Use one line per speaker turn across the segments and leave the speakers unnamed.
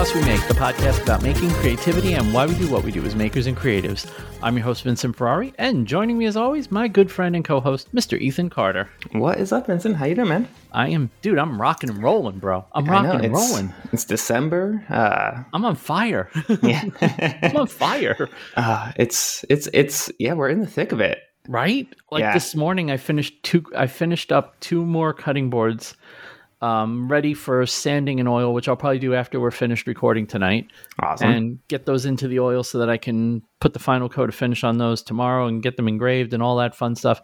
We Make, the podcast about making, creativity, and why we do what we do as makers and creatives. I'm your host, Vincent Ferrari, and joining me as always, my good friend and co-host, Mr. Ethan Carter.
What is up, Vincent? How you doing, man?
I am, dude, I'm rocking and rolling, bro. I'm
know,
rocking and
it's,
rolling.
It's December. Uh,
I'm on fire.
yeah,
I'm on fire.
uh, it's it's it's yeah, we're in the thick of it.
right like
Yeah.
this morning i finished two i finished up two more cutting boards um, ready for sanding and oil which i'll probably do after we're finished recording tonight
Awesome.
and get those into the oil so that i can put the final coat of finish on those tomorrow and get them engraved and all that fun stuff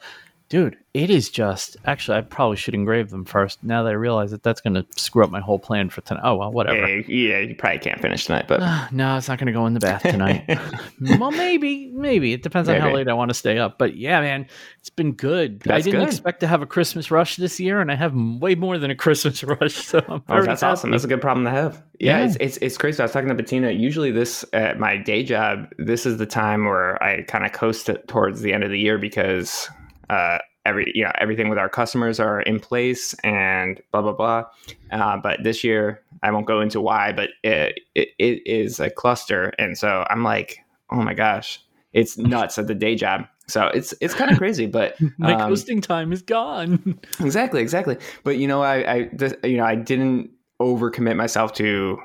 dude it is just actually i probably should engrave them first now that i realize that that's going to screw up my whole plan for tonight oh well whatever
yeah, yeah, you probably can't finish tonight, but
no, it's not going to go in the bath tonight. well, maybe, maybe it depends on how late I want to stay up. But yeah, man, it's been good. I didn't
good.
expect to have a Christmas rush this year, and I have way more than a Christmas rush. So I'm
Oh, that's
happy.
awesome. That's a good problem to have. Yeah,
Yeah.
It's, it's it's crazy. I was talking to Bettina. Usually, this at my day job, this is the time where I kind of coast it towards the end of the year because uh, every you know everything with our customers are in place and blah blah blah. Uh, but this year, I won't go into why, but it, it it is a cluster, and so I'm like, oh my gosh, it's nuts at the day job. So it's it's kind of crazy, but
My
um,
coasting time is gone.
Exactly, exactly. But you know, I, I, this, you know, I didn't overcommit myself to,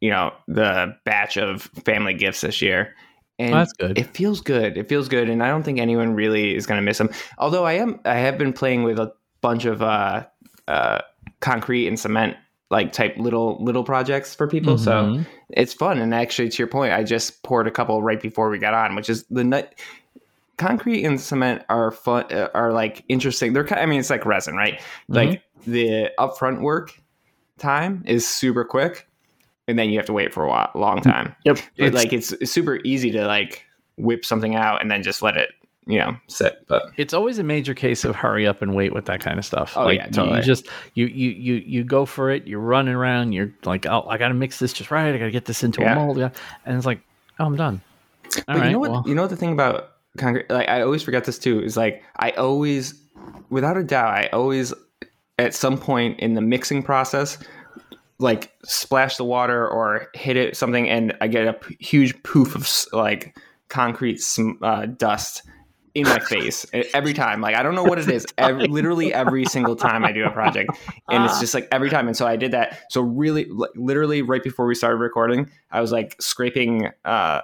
you know, the batch of family gifts this year, and
That's good.
it feels good. It feels good, and I don't think anyone really is going to miss them. Although I am, I have been playing with a bunch of uh, uh, concrete and cement like type little little projects for people. So
Mhm.
it's fun. And actually, to your point, I just poured a couple right before we got on, which is the nut. Concrete and cement are fun. uh, Are like interesting. They're. I mean, it's like resin, right? Like the upfront work time is super quick, and then you have to wait for a while, long time.
Yep.
It, like it's, it's super easy to like whip something out and then just let it, you know, sit. But
it's always a major case of hurry up and wait with that kind of stuff.
Oh,
like,
yeah,
you-
totally.
You just you you you you go for it. You're running around. You're like, oh, I got to mix this just right. I got to get this into
Yeah.
a mold. Yeah. And it's like, oh, I'm done. All
but you know what?
well,
you know what the thing about concrete? Like I always forget this too. Is like I always, without a doubt, I always at some point in the mixing process, like splash the water or hit it something, and I get a p- huge poof of like concrete sm- uh, dust in my face every time. Like I don't know what it is. Every, literally every single time I do a project, and it's just like every time. And so I did that. So really, like, literally right before we started recording, I was like scraping. Uh,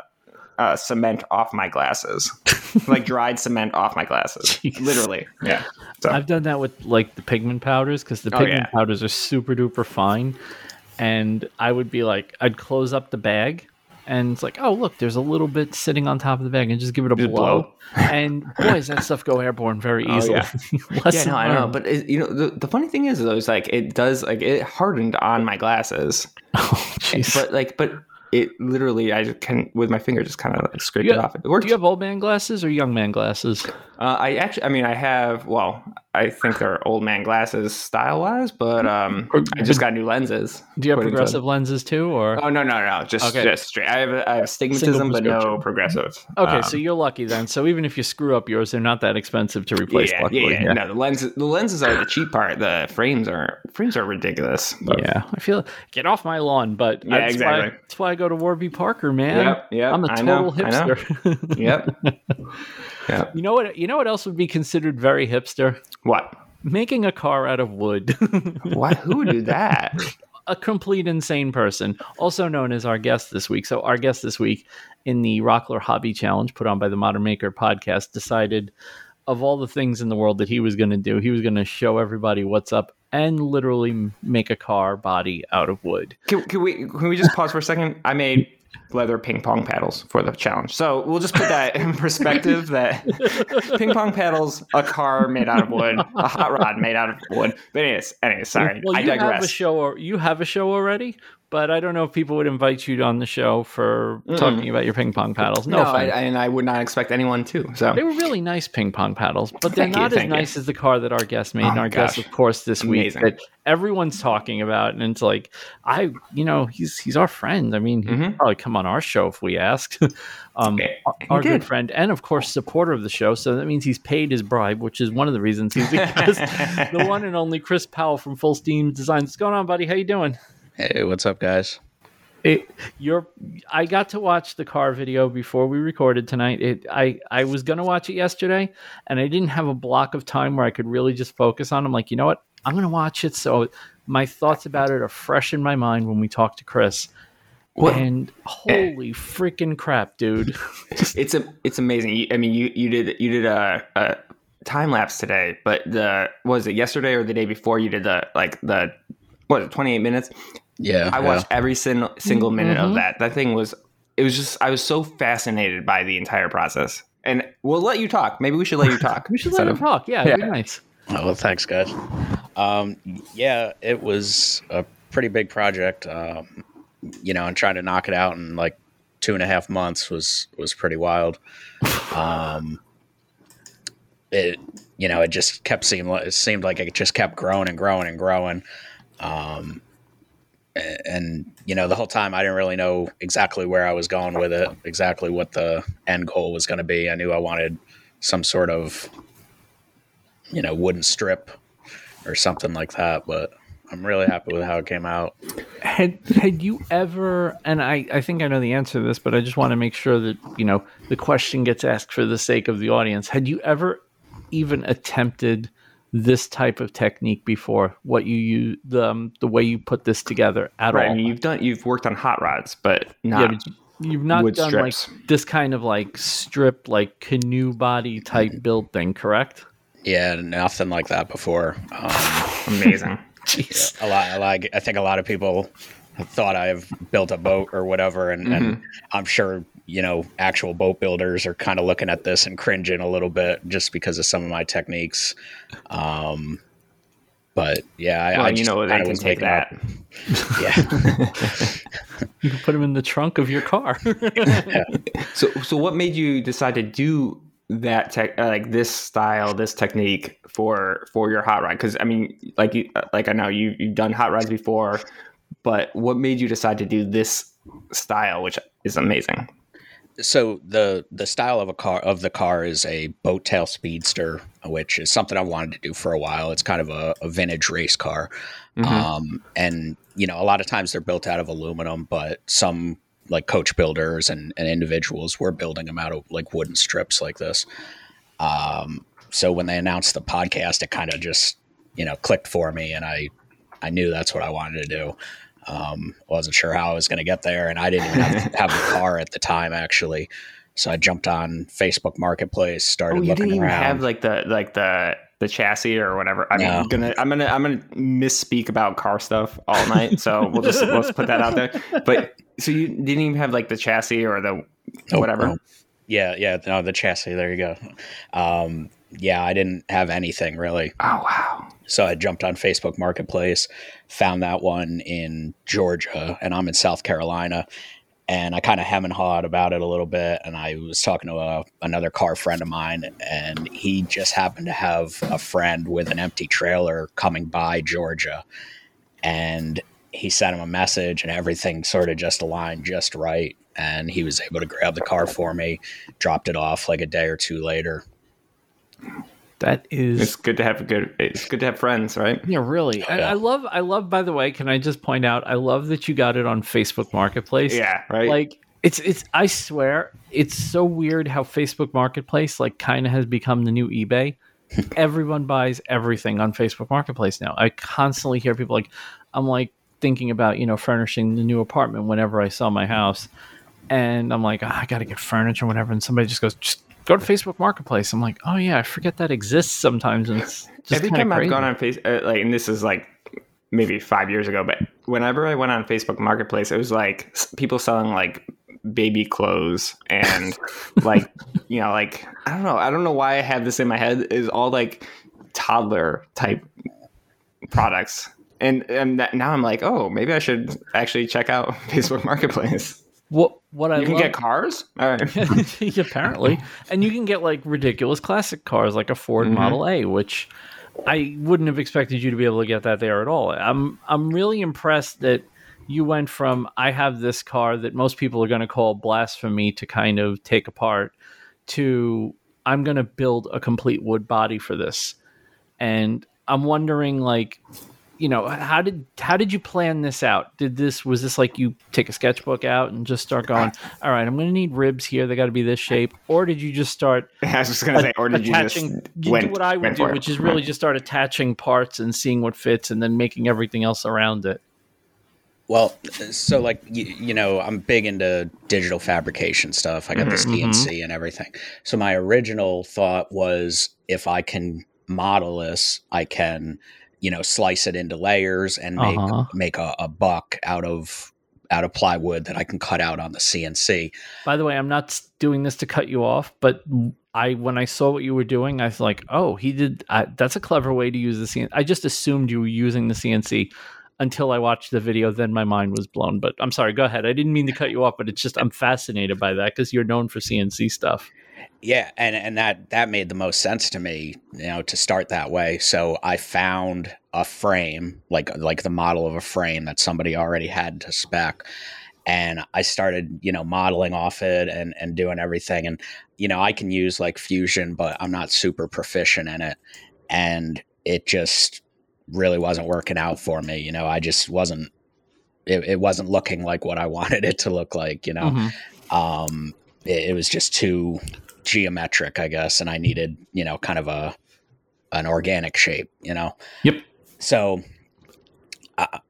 uh, cement off my glasses, like dried cement off my glasses.
Jeez.
Literally, yeah. So
I've done that with like the pigment powders because the
Oh,
pigment
yeah.
powders are super duper fine. And I would be like, I'd close up the bag and it's like, oh, look, there's a little bit sitting on top of the bag and just give it a blow.
blow.
and boys, that stuff go airborne very
Oh,
easily.
yeah.
Lesson
yeah, no, I know. But it, you know, the, the funny thing is, though, is like it does like it hardened on my glasses,
oh, jeez.
but like, but it literally, I just can with my finger just kind of like scraped
You
it off. It worked.
Do you have old man glasses or young man glasses?
uh, I actually, I mean, I have. Well, I think they're old man glasses style wise, but um, I just got new lenses.
Do you have
into-
progressive lenses too? Or
Oh no, no, no! Just,
Okay.
just straight. I have, I have astigmatism, but no progressive.
okay,
Um,
so you're lucky then. So even if you screw up yours, they're not that expensive to replace.
yeah,
luckily.
yeah, yeah, No, the lenses, the lenses are the cheap part. The frames are frames are ridiculous. but-
Yeah, I feel get off my lawn, but
Yeah,
that's
exactly.
Why, that's why I go to Warby Parker, man.
Yep, yep,
I'm a total
know, I know.
hipster.
Yep. yep.
you know what? You know what else would be considered very hipster?
What?
Making a car out of wood.
What? Who would do that?
a complete insane person, also known as our guest this week. So our guest this week in the Rockler Hobby Challenge put on by the Modern Maker podcast decided of all the things in the world that he was going to do, he was going to show everybody what's up and literally make a car body out of wood.
Can, can we can we just pause for a second? I made leather ping pong paddles for the challenge, so we'll just put that in perspective. That ping pong paddles, a car made out of wood, a hot rod made out of wood. But anyways, anyways, sorry,
Well,
I
you have a
digress.
show. You have a show already, but I don't know if people would invite you on the show for talking about your ping pong paddles. No,
no, I. I- and I would not expect anyone to. So
They were really nice ping pong paddles, but they're
Thank you,
not as
thank you.
nice as the car that our guest made. and
Oh,
our guest, of course, this
Amazing.
week that everyone's talking about, and it's like, I, you know, he's he's our friend. I mean, he'd
Mhm.
probably come on our show if we asked. um,
Yeah,
our- our good friend, and of course, supporter of the show. So that means he's paid his bribe, which is one of the reasons he's the guest. the one and only Chris Powell from Full Steam Designs. What's going on, buddy? How you doing?
Hey, what's up, guys?
It, you're. I got to watch the car video before we recorded tonight. It. I. I was gonna watch it yesterday, and I didn't have a block of time where I could really just focus on. I'm like, you know what? I'm gonna watch it. So my thoughts about it are fresh in my mind when we talk to Chris. What? And holy freaking crap, dude!
it's a. It's amazing. I mean, you you did you did a, a time lapse today, but the was it yesterday or the day before? You did the like the what 28 minutes
yeah,
I watched
yeah.
every sin- single minute
Mhm.
of that. That thing was, it was just, I was so fascinated by the entire process. And we'll let you talk. Maybe we should let you talk.
We should let him
of-
talk. Yeah, it'd be
Yeah.
nice.
Oh, well, thanks, guys. Um, yeah, it was a pretty big project. Um, you know, and trying to knock it out in like two and a half months was was pretty wild. Um, it, you know, it just kept seeming like it seemed like it just kept growing and growing and growing. Um, a- and you know, the whole time I didn't really know exactly where I was going with it, exactly what the end goal was going to be. I knew I wanted some sort of you know, wooden strip or something like that. But I'm really happy with how it came out.
Had had you ever? And I I think I know the answer to this, but I just want to make sure that you know the question gets asked for the sake of the audience. Had you ever even attempted this type of technique before? What you use the um, the way you put this together at
Right.
all?
I mean, you've done, you've worked on hot rods, but
yeah,
not.
but you've not
wood
done
strips.
like this kind of like strip like canoe body type build thing, correct?
Yeah, nothing like that before. Um,
amazing.
Jeez.
a lot, a lot. I think a lot of people thought I've built a boat or whatever, and, and I'm sure you know actual boat builders are kind of looking at this and cringing a little bit just because of some of my techniques. Um, but yeah, I,
well,
I
you
just
know, they can take
making up-
that.
Yeah.
You can put them in the trunk of your car.
So, so what made you decide to do that tech, uh, like this style, this technique for for your hot rod? Because I mean, like you, uh, like I know you you've done hot rods before, but what made you decide to do this style, which is amazing?
So the the style of a car of the car is a boat tail speedster, which is something I wanted to do for a while. It's kind of a, a vintage race car,
Mhm.
um, and you know a lot of times they're built out of aluminum, but some like coach builders and, and individuals were building them out of like wooden strips like this. Um, so when they announced the podcast, it kind of just you know clicked for me, and I I knew that's what I wanted to do. Um, wasn't sure how I was going to get there, and I didn't even have, have a car at the time actually. So I jumped on Facebook Marketplace, started
Oh, you
looking
didn't even
around.
have like the like the the chassis or whatever. I'm
No.
gonna I'm gonna I'm gonna misspeak about car stuff all night, so we'll just let's put that out there. But so you didn't even have like the chassis or the
Nope,
whatever.
nope. Yeah, yeah, no, the chassis. There you go. Um, yeah, I didn't have anything really.
Oh wow.
So I jumped on Facebook Marketplace, found that one in Georgia, and I'm in South Carolina. And I kind of hem and hawed about it a little bit. And I was talking to a, another car friend of mine, and he just happened to have a friend with an empty trailer coming by Georgia. And he sent him a message, and everything sort of just aligned just right. And he was able to grab the car for me, dropped it off like a day or two later.
That is
It's good to have a good. It's good to have friends, right?
Yeah, really.
Yeah.
I love I love by the way, can I just point out I love that you got it on Facebook Marketplace.
Yeah, right.
Like it's it's I swear, it's so weird how Facebook Marketplace like kind of has become the new eBay. Everyone buys everything on Facebook Marketplace now. I constantly hear people like I'm like thinking about, you know, furnishing the new apartment whenever I sell my house. And I'm like, "Ah, I got to get furniture, whatever. And somebody just goes, just go to Facebook Marketplace. I'm like, oh yeah, I forget that exists sometimes. And it's just
Every time I've gone on face, uh, like, and this is like maybe five years ago, but whenever I went on Facebook Marketplace, it was like people selling like baby clothes and like you know, like I don't know, I don't know why I have this in my head is all like toddler type products. And, and that, now I'm like, oh, maybe I should actually check out Facebook Marketplace.
What what I
You can
love,
get cars. All right.
apparently, and you can get like ridiculous classic cars like a Ford
Mhm.
Model A, which I wouldn't have expected you to be able to get that there at all. I'm I'm really impressed that you went from I have this car that most people are going to call blasphemy to kind of take apart to I'm going to build a complete wood body for this. And I'm wondering like you know how did how did you plan this out did this was this like you take a sketchbook out and just start going all right i'm gonna need ribs here they got to be this shape or did you just start
I was just gonna say, or did you just
you
went,
do what i would do which is really just start attaching parts and seeing what fits and then making everything else around it
Well, so like you, you know, I'm big into digital fabrication stuff. I got the
Mhm.
CNC and everything. So my original thought was if I can model this, I can, you know, slice it into layers and make
Uh-huh.
make a, a buck out of out of plywood that I can cut out on the CNC.
By the way, I'm not doing this to cut you off, but I when I saw what you were doing, I was like, "Oh, he did. I, that's a clever way to use the CNC." I just assumed you were using the CNC until I watched the video. Then my mind was blown. But I'm sorry. Go ahead. I didn't mean to cut you off, but it's just I'm fascinated by that because you're known for CNC stuff.
Yeah, and and that that made the most sense to me, you know, to start that way. So I found a frame, like like the model of a frame that somebody already had to spec, and I started, you know, modeling off it and and doing everything. And you know, I can use like Fusion, but I'm not super proficient in it, and it just really wasn't working out for me. You know, I just wasn't. It, it wasn't looking like what I wanted it to look like. You know,
Mhm.
um, it, it was just too geometric, I guess, and I needed, you know, kind of a an organic shape, you know.
Yep.
So I,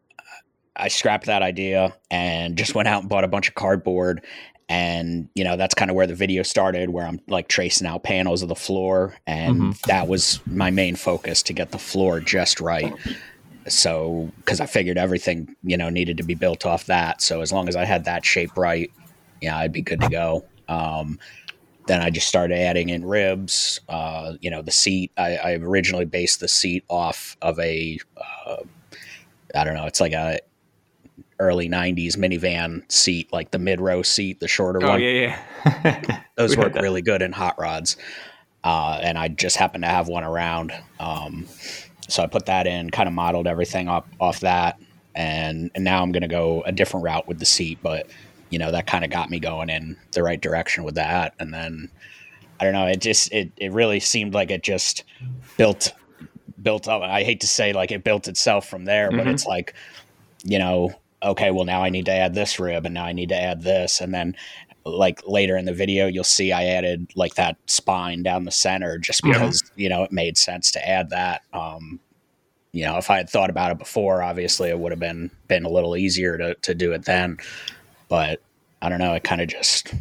I scrapped that idea and just went out and bought a bunch of cardboard. And you know that's kind of where the video started, where I'm like tracing out panels of the floor, and
Mhm.
that was my main focus to get the floor just right. So, because I figured everything you know needed to be built off that, so as long as I had that shape right, yeah, I'd be good to go. Um, then I just started adding in ribs. Uh, you know, the seat. I, I originally based the seat off of a, uh, I don't know, it's like a early '90s minivan seat, like the mid row seat, the shorter
Oh
one.
yeah, yeah.
Those
We
work really good in hot rods. Uh, and I just happened to have one around. Um, so I put that in, kind of modeled everything up off that. And, and now I'm going to go a different route with the seat. But, you know, that kind of got me going in the right direction with that. And then, I don't know, it just, it, it really seemed like it just built, built up. I hate to say like it built itself from there, but
Mhm.
it's like, you know, okay, well now I need to add this rib and now I need to add this. And then like later in the video, you'll see I added like that spine down the center just
Yeah.
because, you know, it made sense to add that. Um, you know, if I had thought about it before, obviously it would have been, been a little easier to, to do it then, but I don't know. It kind of just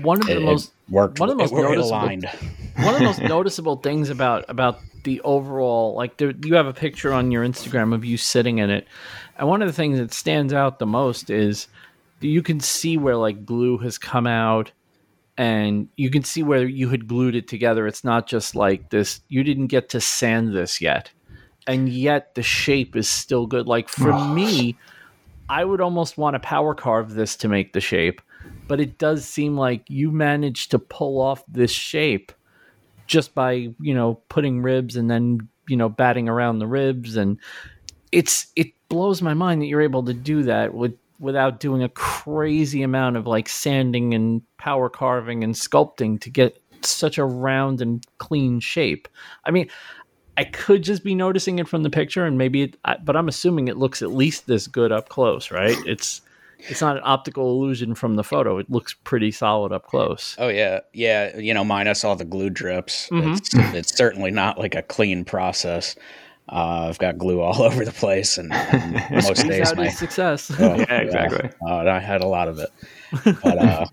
One of the
it, it
most
worked.
one of the most
it, it
noticeable- one of the most noticeable things about about the overall like there, you have a picture on your Instagram of you sitting in it, and one of the things that stands out the most is you can see where like glue has come out, and you can see where you had glued it together. It's not just like this. You didn't get to sand this yet, and yet the shape is still good. Like for me, I would almost want to power carve this to make the shape, but it does seem like you managed to pull off this shape just by you know putting ribs and then you know batting around the ribs and it's it blows my mind that you're able to do that with without doing a crazy amount of like sanding and power carving and sculpting to get such a round and clean shape. I mean, I could just be noticing it from the picture and maybe it, I, but I'm assuming it looks at least this good up close, right? It's it's not an optical illusion from the photo. It looks pretty solid up close.
Oh yeah, yeah. You know, minus all the glue drips,
Mhm.
it's, it's certainly not like a clean process. Uh, I've got glue all over the place, and, and most days my
success.
oh,
Yeah, exactly.
Uh, and I had a lot of it, but uh,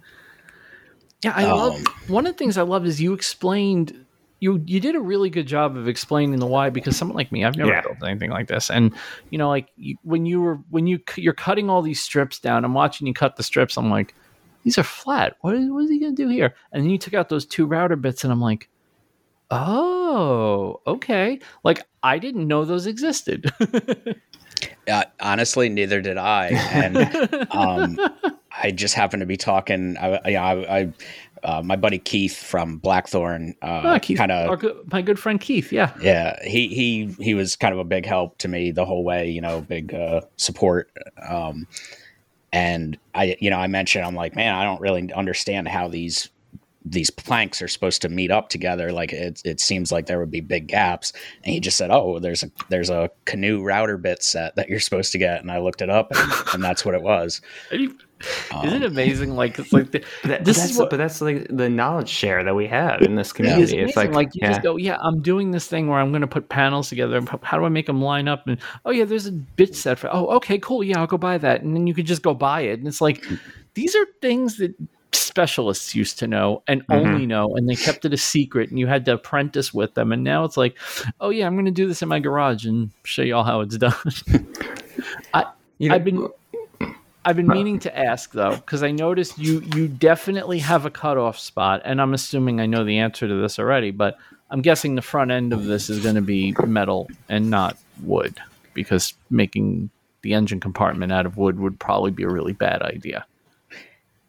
Yeah, I love
Um,
one of the things I love is you explained you you did a really good job of explaining the why because someone like me I've never
Yeah.
built anything like this and you know like you, when you were when you you're cutting all these strips down I'm watching you cut the strips I'm like these are flat what is, what is he gonna do here and then you took out those two router bits and I'm like oh okay like I didn't know those existed
uh, honestly, neither did I. And um, I just happened to be talking. I, I, I, I uh, my buddy Keith from Blackthorn, uh,
Keith,
kind of
my good friend Keith yeah
Yeah, he he he was kind of a big help to me the whole way. You know, big uh, support. Um, and I, you know, I mentioned I'm like, man, I don't really understand how these these planks are supposed to meet up together. Like it, it seems like there would be big gaps. And he just said, "Oh, there's a there's a canoe router bit set that you're supposed to get." And I looked it up, and that's what it was.
Um, Isn't it amazing? Like it's like the,
that, this is what, but that's like the knowledge share that we have in this community.
It's,
it's like
like you yeah. just go, yeah, I'm doing this thing where I'm going to put panels together. How do I make them line up? And oh yeah, there's a bit set for. Oh okay, cool. Yeah, I'll go buy that, and then you could just go buy it. And it's like these are things that specialists used to know and mm-hmm. only know and they kept it a secret and you had to apprentice with them and now it's like oh yeah i'm going to do this in my garage and show you all how it's done I, you know, i've been i've been meaning to ask though because i noticed you you definitely have a cutoff spot and i'm assuming i know the answer to this already but i'm guessing the front end of this is going to be metal and not wood because making the engine compartment out of wood would probably be a really bad idea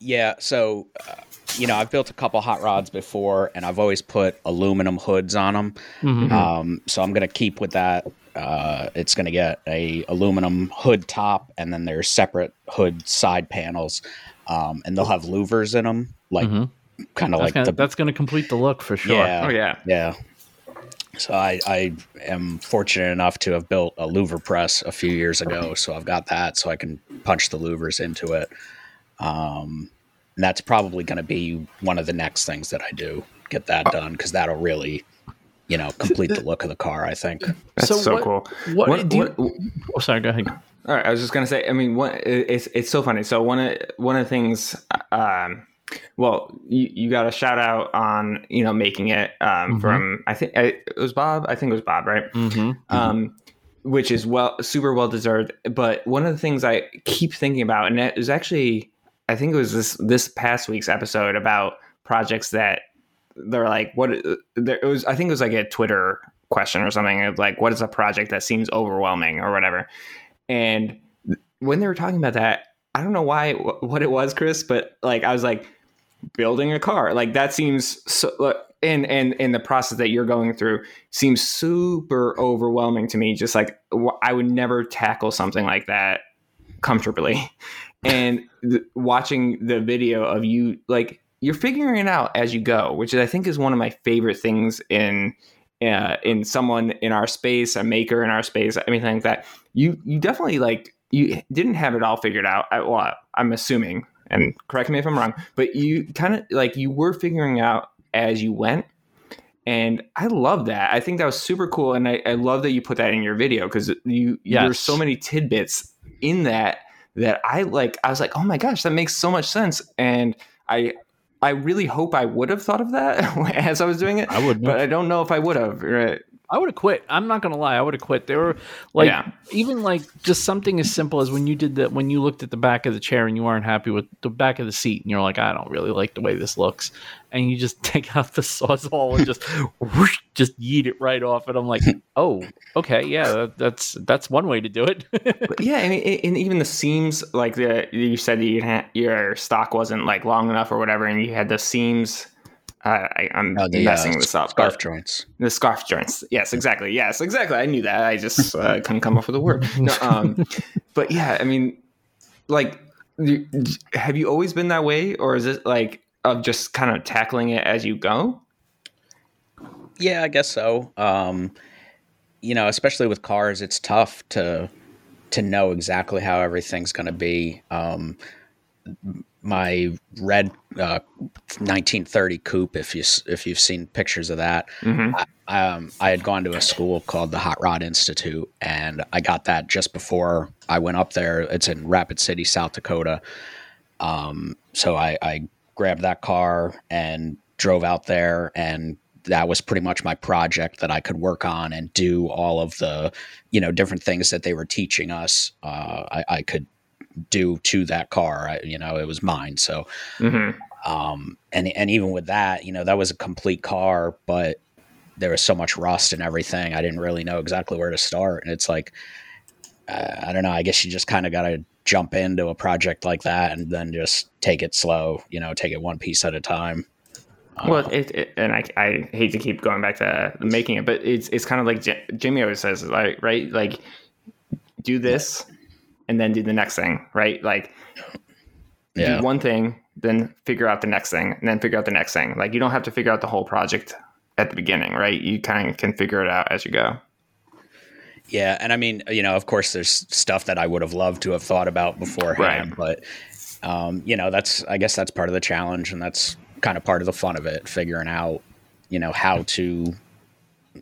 yeah, so uh, you know, I've built a couple hot rods before, and I've always put aluminum hoods on them. Mm-hmm. Um, so I'm going to keep with that. Uh, it's going to get a aluminum hood top, and then there's separate hood side panels, um, and they'll have louvers in them, like mm-hmm. kind of like
gonna,
the,
that's going to complete the look for sure.
Yeah,
oh yeah,
yeah. So I, I am fortunate enough to have built a louver press a few years ago, so I've got that, so I can punch the louvers into it. Um, and that's probably going to be one of the next things that I do. Get that done because that'll really, you know, complete the look of the car. I think.
That's so, so
what,
cool.
What, what, do you, oh, sorry. Go ahead.
All right, I was just gonna say. I mean, what it's it's so funny. So one of one of the things, um, well, you, you got a shout out on you know making it um, mm-hmm. from I think it was Bob. I think it was Bob, right? Mm-hmm. Um, which is well super well deserved. But one of the things I keep thinking about, and it was actually I think it was this this past week's episode about projects that they're like what uh, there it was I think it was like a Twitter question or something like what is a project that seems overwhelming or whatever. And when they were talking about that, I don't know why what it was, Chris, but like I was like building a car. Like that seems so and and and the process that you're going through seems super overwhelming to me just like I would never tackle something like that comfortably and watching the video of you like you're figuring it out as you go which i think is one of my favorite things in uh, in someone in our space a maker in our space anything like that you you definitely like you didn't have it all figured out I, well i'm assuming and correct me if i'm wrong but you kind of like you were figuring out as you went and I love that. I think that was super cool, and I, I love that you put that in your video because you yes. there's so many tidbits in that that I like I was like, "Oh my gosh, that makes so much sense." And I I really hope I would have thought of that as I was doing it.
I would,
but I don't know if I would have. Right?
I would have quit. I'm not gonna lie. I would have quit. There were like yeah. even like just something as simple as when you did that when you looked at the back of the chair and you weren't happy with the back of the seat and you're like, I don't really like the way this looks, and you just take out the sawzall and just whoosh, just yeet it right off. And I'm like, oh, okay, yeah, that, that's that's one way to do it.
yeah, and, and, even the seams, like the you said, you had, your stock wasn't like long enough or whatever, and you had the seams I, am oh, messing uh, this up.
Scarf joints.
The scarf joints. Yes, exactly. Yes, exactly. I knew that. I just uh, couldn't come up with a word. No, um, but yeah, I mean, like, have you always been that way, or is it like of just kind of tackling it as you go?
Yeah, I guess so. Um, you know, especially with cars, it's tough to to know exactly how everything's going to be. Um, my red uh, 1930 coupe. If you if you've seen pictures of that, mm-hmm. I, um, I had gone to a school called the Hot Rod Institute, and I got that just before I went up there. It's in Rapid City, South Dakota. Um, so I, I grabbed that car and drove out there, and that was pretty much my project that I could work on and do all of the, you know, different things that they were teaching us. Uh, I, I could do to that car. I, you know, it was mine. So, mm-hmm. um, and and even with that, you know, that was a complete car, but there was so much rust and everything. I didn't really know exactly where to start. And it's like, uh, I don't know. I guess you just kind of got to jump into a project like that and then just take it slow. You know, take it one piece at a time.
Well, it, it, and I, I hate to keep going back to making it, but it's it's kind of like J- Jimmy always says, like right, like do this, and then do the next thing, right? Like yeah. do one thing then figure out the next thing, and then figure out the next thing. Like you don't have to figure out the whole project at the beginning, right? You kind of can figure it out as you go.
Yeah, and I mean, you know, of course, there's stuff that I would have loved to have thought about beforehand, right. but um, you know, that's I guess that's part of the challenge, and that's kind of part of the fun of it, figuring out, you know, how to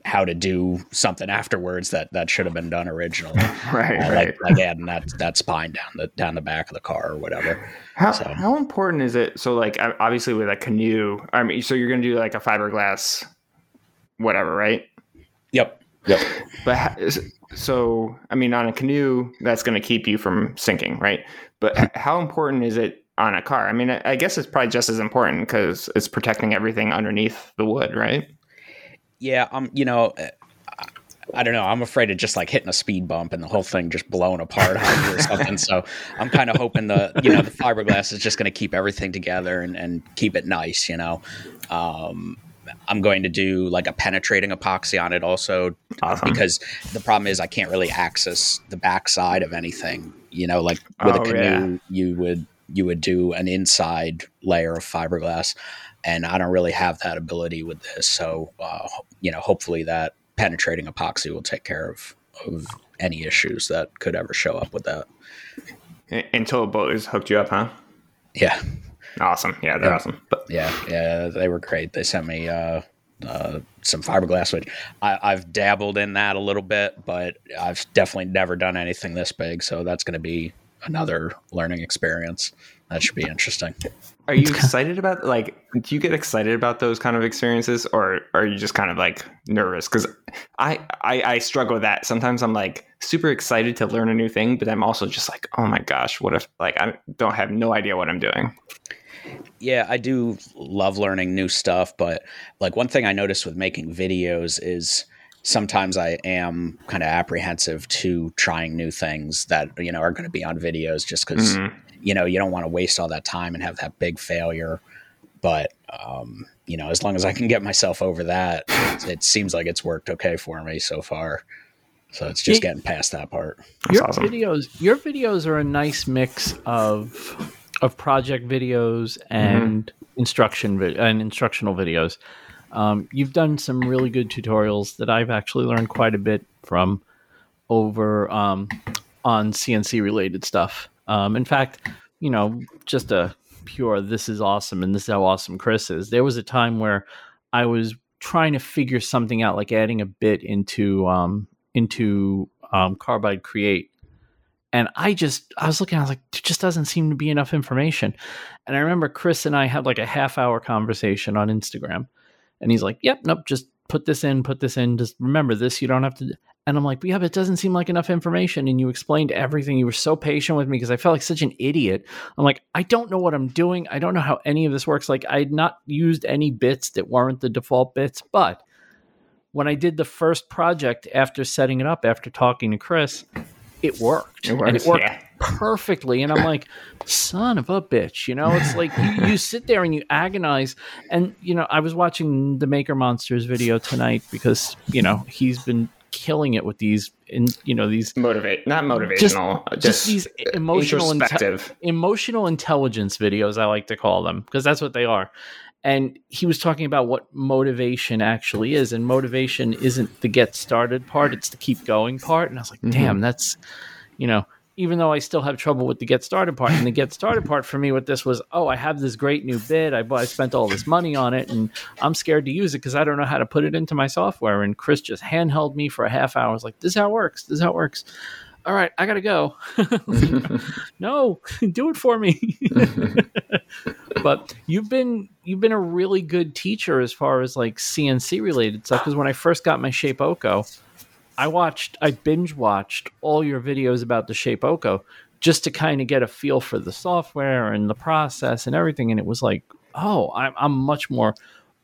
how to do something afterwards that that should have been done originally.
right, uh,
right. Like, like adding that that spine down the down the back of the car or whatever.
How so. how important is it? So like obviously with a canoe, I mean, so you're going to do like a fiberglass, whatever, right?
Yep. Yep.
But so I mean, on a canoe, that's going to keep you from sinking, right? But how important is it on a car? I mean, I guess it's probably just as important because it's protecting everything underneath the wood, right?
Yeah, um, you know, uh, I don't know. I'm afraid of just like hitting a speed bump and the whole thing just blowing apart on you or something. so I'm kind of hoping the you know the fiberglass is just going to keep everything together and, and keep it nice. You know, um, I'm going to do like a penetrating epoxy on it also awesome. because the problem is I can't really access the backside of anything. You know, like with oh, a canoe, yeah. you would you would do an inside layer of fiberglass and I don't really have that ability with this. So, uh, you know, hopefully that penetrating epoxy will take care of, of any issues that could ever show up with that.
Until Boaters hooked you up, huh?
Yeah.
Awesome. Yeah, they're
yeah.
awesome.
But yeah, yeah, they were great. They sent me uh, uh, some fiberglass, which I, have dabbled in that a little bit, but I've definitely never done anything this big. So that's going to be another learning experience. That should be interesting.
Are you excited about like? Do you get excited about those kind of experiences, or are you just kind of like nervous? Because I, I I struggle with that. Sometimes I'm like super excited to learn a new thing, but I'm also just like, oh my gosh, what if like I don't have no idea what I'm doing.
Yeah, I do love learning new stuff, but like one thing I noticed with making videos is sometimes I am kind of apprehensive to trying new things that you know are going to be on videos just because mm-hmm. You know you don't want to waste all that time and have that big failure. But um, you know, as long as I can get myself over that, it, it seems like it's worked okay for me so far. So it's just getting past that part.
That's your awesome. videos, your videos are a nice mix of of project videos and mm-hmm. instruction vi- and instructional videos. Um, you've done some really good tutorials that I've actually learned quite a bit from over um, on CNC related stuff. Um, in fact, you know, just a pure this is awesome and this is how awesome Chris is. There was a time where I was trying to figure something out, like adding a bit into um, into um, Carbide Create. And I just, I was looking, I was like, there just doesn't seem to be enough information. And I remember Chris and I had like a half hour conversation on Instagram and he's like, yep, nope, just put this in, put this in. Just remember this. You don't have to. And I'm like, yeah, but it doesn't seem like enough information. And you explained everything. You were so patient with me because I felt like such an idiot. I'm like, I don't know what I'm doing. I don't know how any of this works. Like, I had not used any bits that weren't the default bits. But when I did the first project after setting it up, after talking to Chris, it worked. It and it worked yeah. perfectly. And I'm like, son of a bitch. You know, it's like you, you, sit there and you agonize. And, you know, I was watching the Maker Monsters video tonight because, you know, he's been killing it with these in you know these
motivate not motivational just, just, just
these emotional inte- emotional intelligence videos i like to call them because that's what they are. And he was talking about what motivation actually is and motivation isn't the get started part it's the keep going part. And i was like mm-hmm. damn that's you know even though i still have trouble with the get started part and the get started part for me with this was oh i have this great new bid i, I spent all this money on it and i'm scared to use it because i don't know how to put it into my software and chris just handheld me for a half hour i was like this is how it works this is how it works all right, I gotta go. no, do it for me. but you've been you've been a really good teacher as far as like CNC related stuff. Because when I first got my Shapeoko, I watched I binge watched all your videos about the Shapeoko just to kind of get a feel for the software and the process and everything. And it was like, oh, I'm I'm much more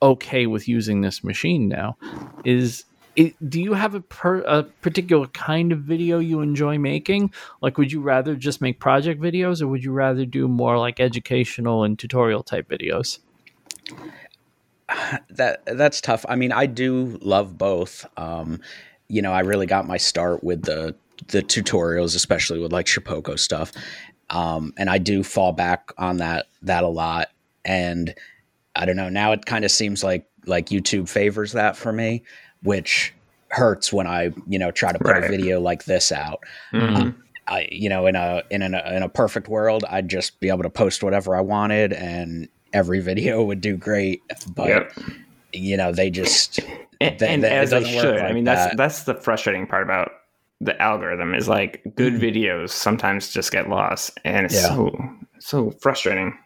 okay with using this machine now. Is it, do you have a, per, a particular kind of video you enjoy making? Like, would you rather just make project videos, or would you rather do more like educational and tutorial type videos?
That that's tough. I mean, I do love both. Um, you know, I really got my start with the the tutorials, especially with like Shapeoko stuff. um, and I do fall back on that that a lot. And I don't know. Now it kind of seems like like YouTube favors that for me, which hurts when I you know try to put
Right.
a video like this out.
Mhm.
I you know in a in a in a perfect world I'd just be able to post whatever I wanted and every video would do great. But
Yep.
You know they just
and,
Th-
and
th- it
as they should. I mean, that's
that.
that's the frustrating part about the algorithm is like good
Mhm.
videos sometimes just get lost, and it's
Yeah.
so so frustrating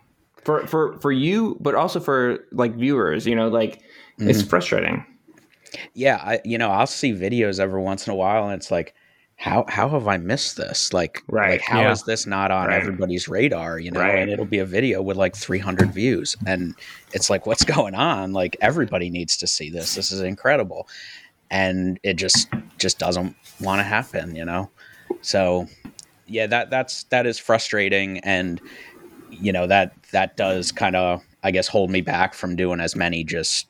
for for for you, but also for like viewers. You know, like it's
Mhm.
frustrating.
yeah I you know I'll see videos every once in a while and it's like how how have I missed this? Like
Right,
like how is
yeah.
this not on
Right.
everybody's radar you know?
Right.
and it'll be a video with like 300 views and it's like what's going on? Like everybody needs to see this. This is incredible. And it just just doesn't want to happen you know? So yeah that that's that is frustrating and you know that that does kind of i guess hold me back from doing as many just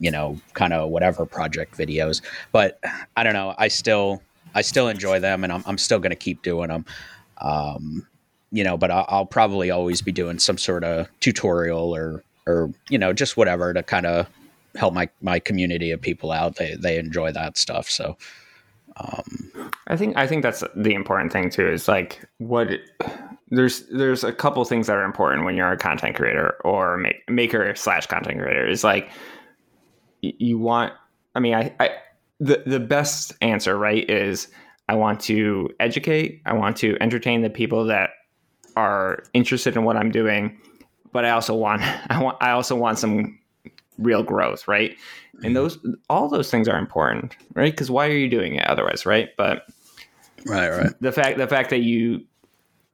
you know kind of whatever project videos. But i don't know i still i still enjoy them and i'm, I'm still going to keep doing them um you know but I'll, I'll probably always be doing some sort of tutorial or or you know just whatever to kind of help my my community of people out they they enjoy that stuff so um
I think I think that's the important thing too. Is like what there's there's a couple things that are important when you're a content creator or make, maker slash content creator. Is like you want. I mean, I, I the the best answer right is I want to educate. I want to entertain the people that are interested in what I'm doing, but I also want I want I also want some real growth, right? And mm-hmm. those all those things are important, right? Because why are you doing it otherwise, right? But
right right
the fact the fact that you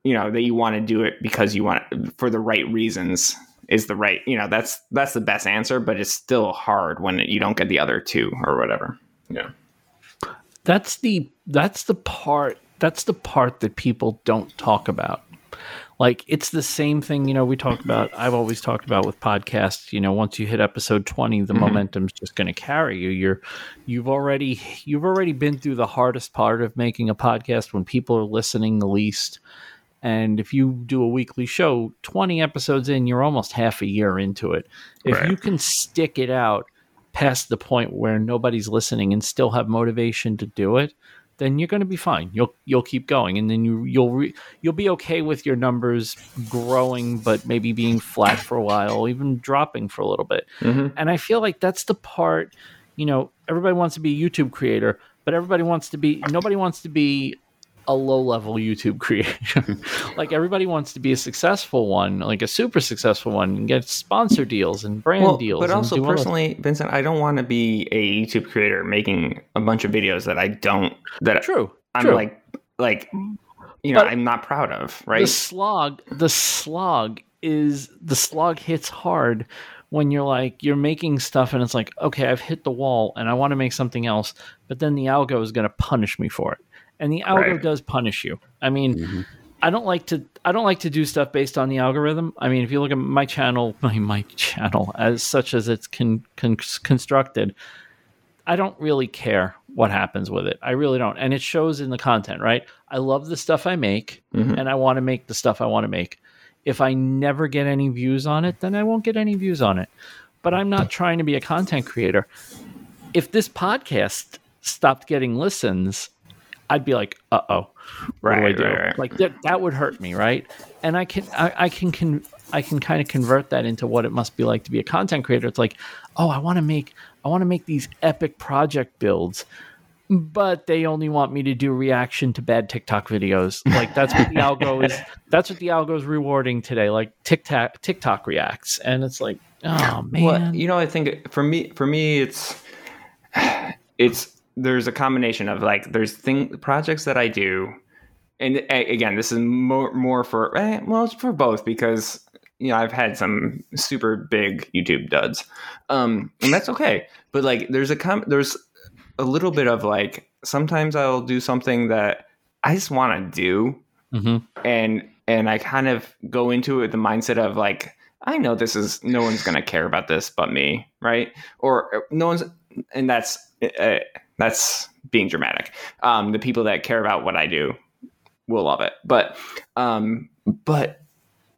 you know that you want to do it because you want it for the right reasons is the right you know that's that's the best answer but it's still hard when you don't get the other two or whatever yeah.
That's the that's the part that's the part that people don't talk about. Like it's the same thing you know we talk about i've always talked about with podcasts you know once you hit episode 20 the
Mhm.
momentum's just going to carry you. You're you've already you've already been through the hardest part of making a podcast when people are listening the least. And if you do a weekly show 20 episodes in you're almost half a year into it. If
Right.
you can stick it out past the point where nobody's listening and still have motivation to do it then you're going to be fine you'll you'll keep going and then you you'll re, you'll be okay with your numbers growing but maybe being flat for a while even dropping for a little bit
mm-hmm.
and I feel like that's the part, you know, everybody wants to be a YouTube creator, but everybody wants to be nobody wants to be a low level YouTube creator. like everybody wants to be a successful one, like a super successful one, and get sponsor deals and brand
well,
deals.
but also personally vincent i don't want to be a youtube creator making a bunch of videos that i don't that
true.
i'm
true.
like like you know
But-
i'm not proud of right?
the slog the slog is the slog hits hard when you're like you're making stuff and it's like okay i've hit the wall and i want to make something else but then the algo is going to punish me for it and the algo
Right.
does punish you i mean
Mhm.
i don't like to i don't like to do stuff based on the algorithm i mean if you look at my channel my, my channel as such as it's con, con, constructed I don't really care what happens with it. I really don't. And it shows in the content, right? I love the stuff I make
Mhm.
and I want to make the stuff I want to make. If I never get any views on it, then I won't get any views on it. But I'm not trying to be a content creator. If this podcast stopped getting listens, I'd be like, "Uh oh, what do I
Right,
do?"
right, right.
Like that, that would hurt me, right? And I can, I, I can, con- I can kind of convert that into what it must be like to be a content creator. It's like, oh, I want to make, I want to make these epic project builds, but they only want me to do reaction to bad TikTok videos. Like that's what the algo is. That's what the algo is rewarding today. Like TikTok, TikTok reacts, and it's like, oh man,
Well, you know, I think for me, for me, it's it's there's a combination of like there's thing projects that I do, and again, this is more more for eh, well, it's for both because you know I've had some super big YouTube duds, um, and that's okay. But like, there's a com- there's a little bit of like sometimes I'll do something that I just want to do,
Mhm.
and and I kind of go into it with the mindset of like I know this is no one's gonna care about this but me, right? Or uh, no one's, and that's uh, that's being dramatic. Um, the people that care about what I do will love it. But um, but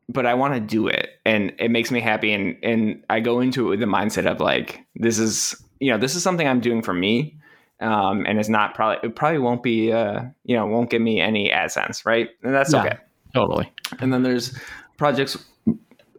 but I want to do it, and it makes me happy, and and I go into it with the mindset of like this is you know this is something I'm doing for me. Um, and it's not probably it probably won't be uh, you know won't give me any AdSense, right? And that's
Yeah.
okay.
Totally.
And then there's projects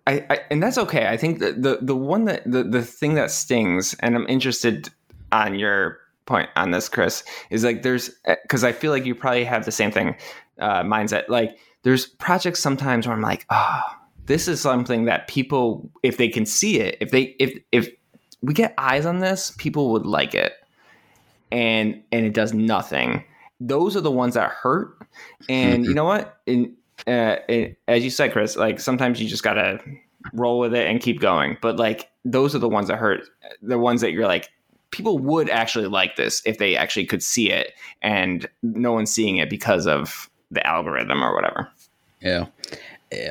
I, I and that's okay. I think that the the one that the, the thing that stings, and I'm interested on your point on this, Chris, is like there's eh, because I feel like you probably have the same thing uh, mindset. Like there's projects sometimes where I'm like, oh, this is something that people, if they can see it, if they if if we get eyes on this, people would like it, and and it does nothing. Those are the ones that hurt. And mm-hmm. you know what? In uh, it, as you said, Chris, like sometimes you just gotta roll with it and keep going. But like those are the ones that hurt. The ones that you're like, people would actually like this if they actually could see it, and no one's seeing it because of the algorithm or whatever.
Yeah.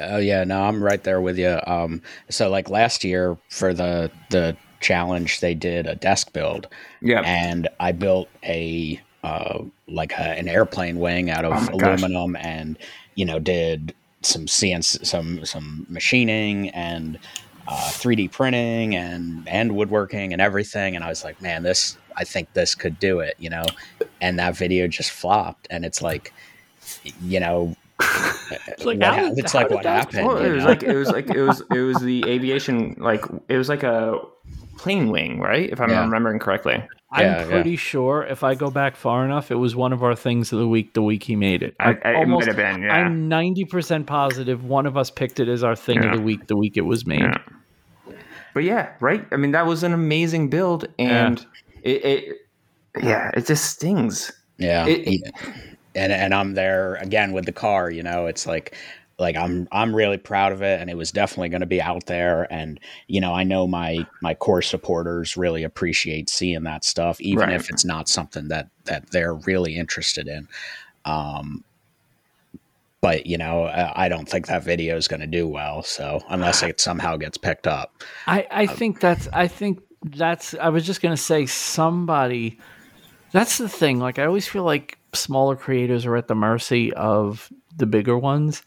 Oh yeah, no, I'm right there with you. Um, so like last year for the the challenge, they did a desk build,
Yeah.
and I built a uh, like a, an airplane wing out of
Oh my gosh.
aluminum, and you know did some CNC some some machining and uh, 3D printing and and woodworking and everything. And I was like, man, this I think this could do it, you know. And that video just flopped, and it's like, you know.
It's like,
what
how
it's
how
like what
that
happened.
Well, it was like it was like it was it was the aviation like it was like a plane wing, right? If I'm
Yeah.
remembering correctly.
Yeah,
I'm
yeah.
pretty sure if I go back far enough, it was one of our things of the week. The week he made it.
I,
I'm
it might have been. Yeah.
I'm ninety percent positive one of us picked it as our thing
Yeah.
of the week. The week it was made.
Yeah. But yeah, right. I mean, that was an amazing build, and it, it, yeah, it just stings.
Yeah.
It-
yeah. and and I'm there again with the car, you know, it's like like I'm I'm really proud of it and it was definitely going to be out there and you know, I know my my core supporters really appreciate seeing that stuff even
Right.
if it's not something that that they're really interested in. Um but you know, I I don't think that video is going to do well. So unless it somehow gets picked up,
I, I think that's I think that's I was just gonna say somebody that's the thing. Like I always feel like smaller creators are at the mercy of the bigger ones.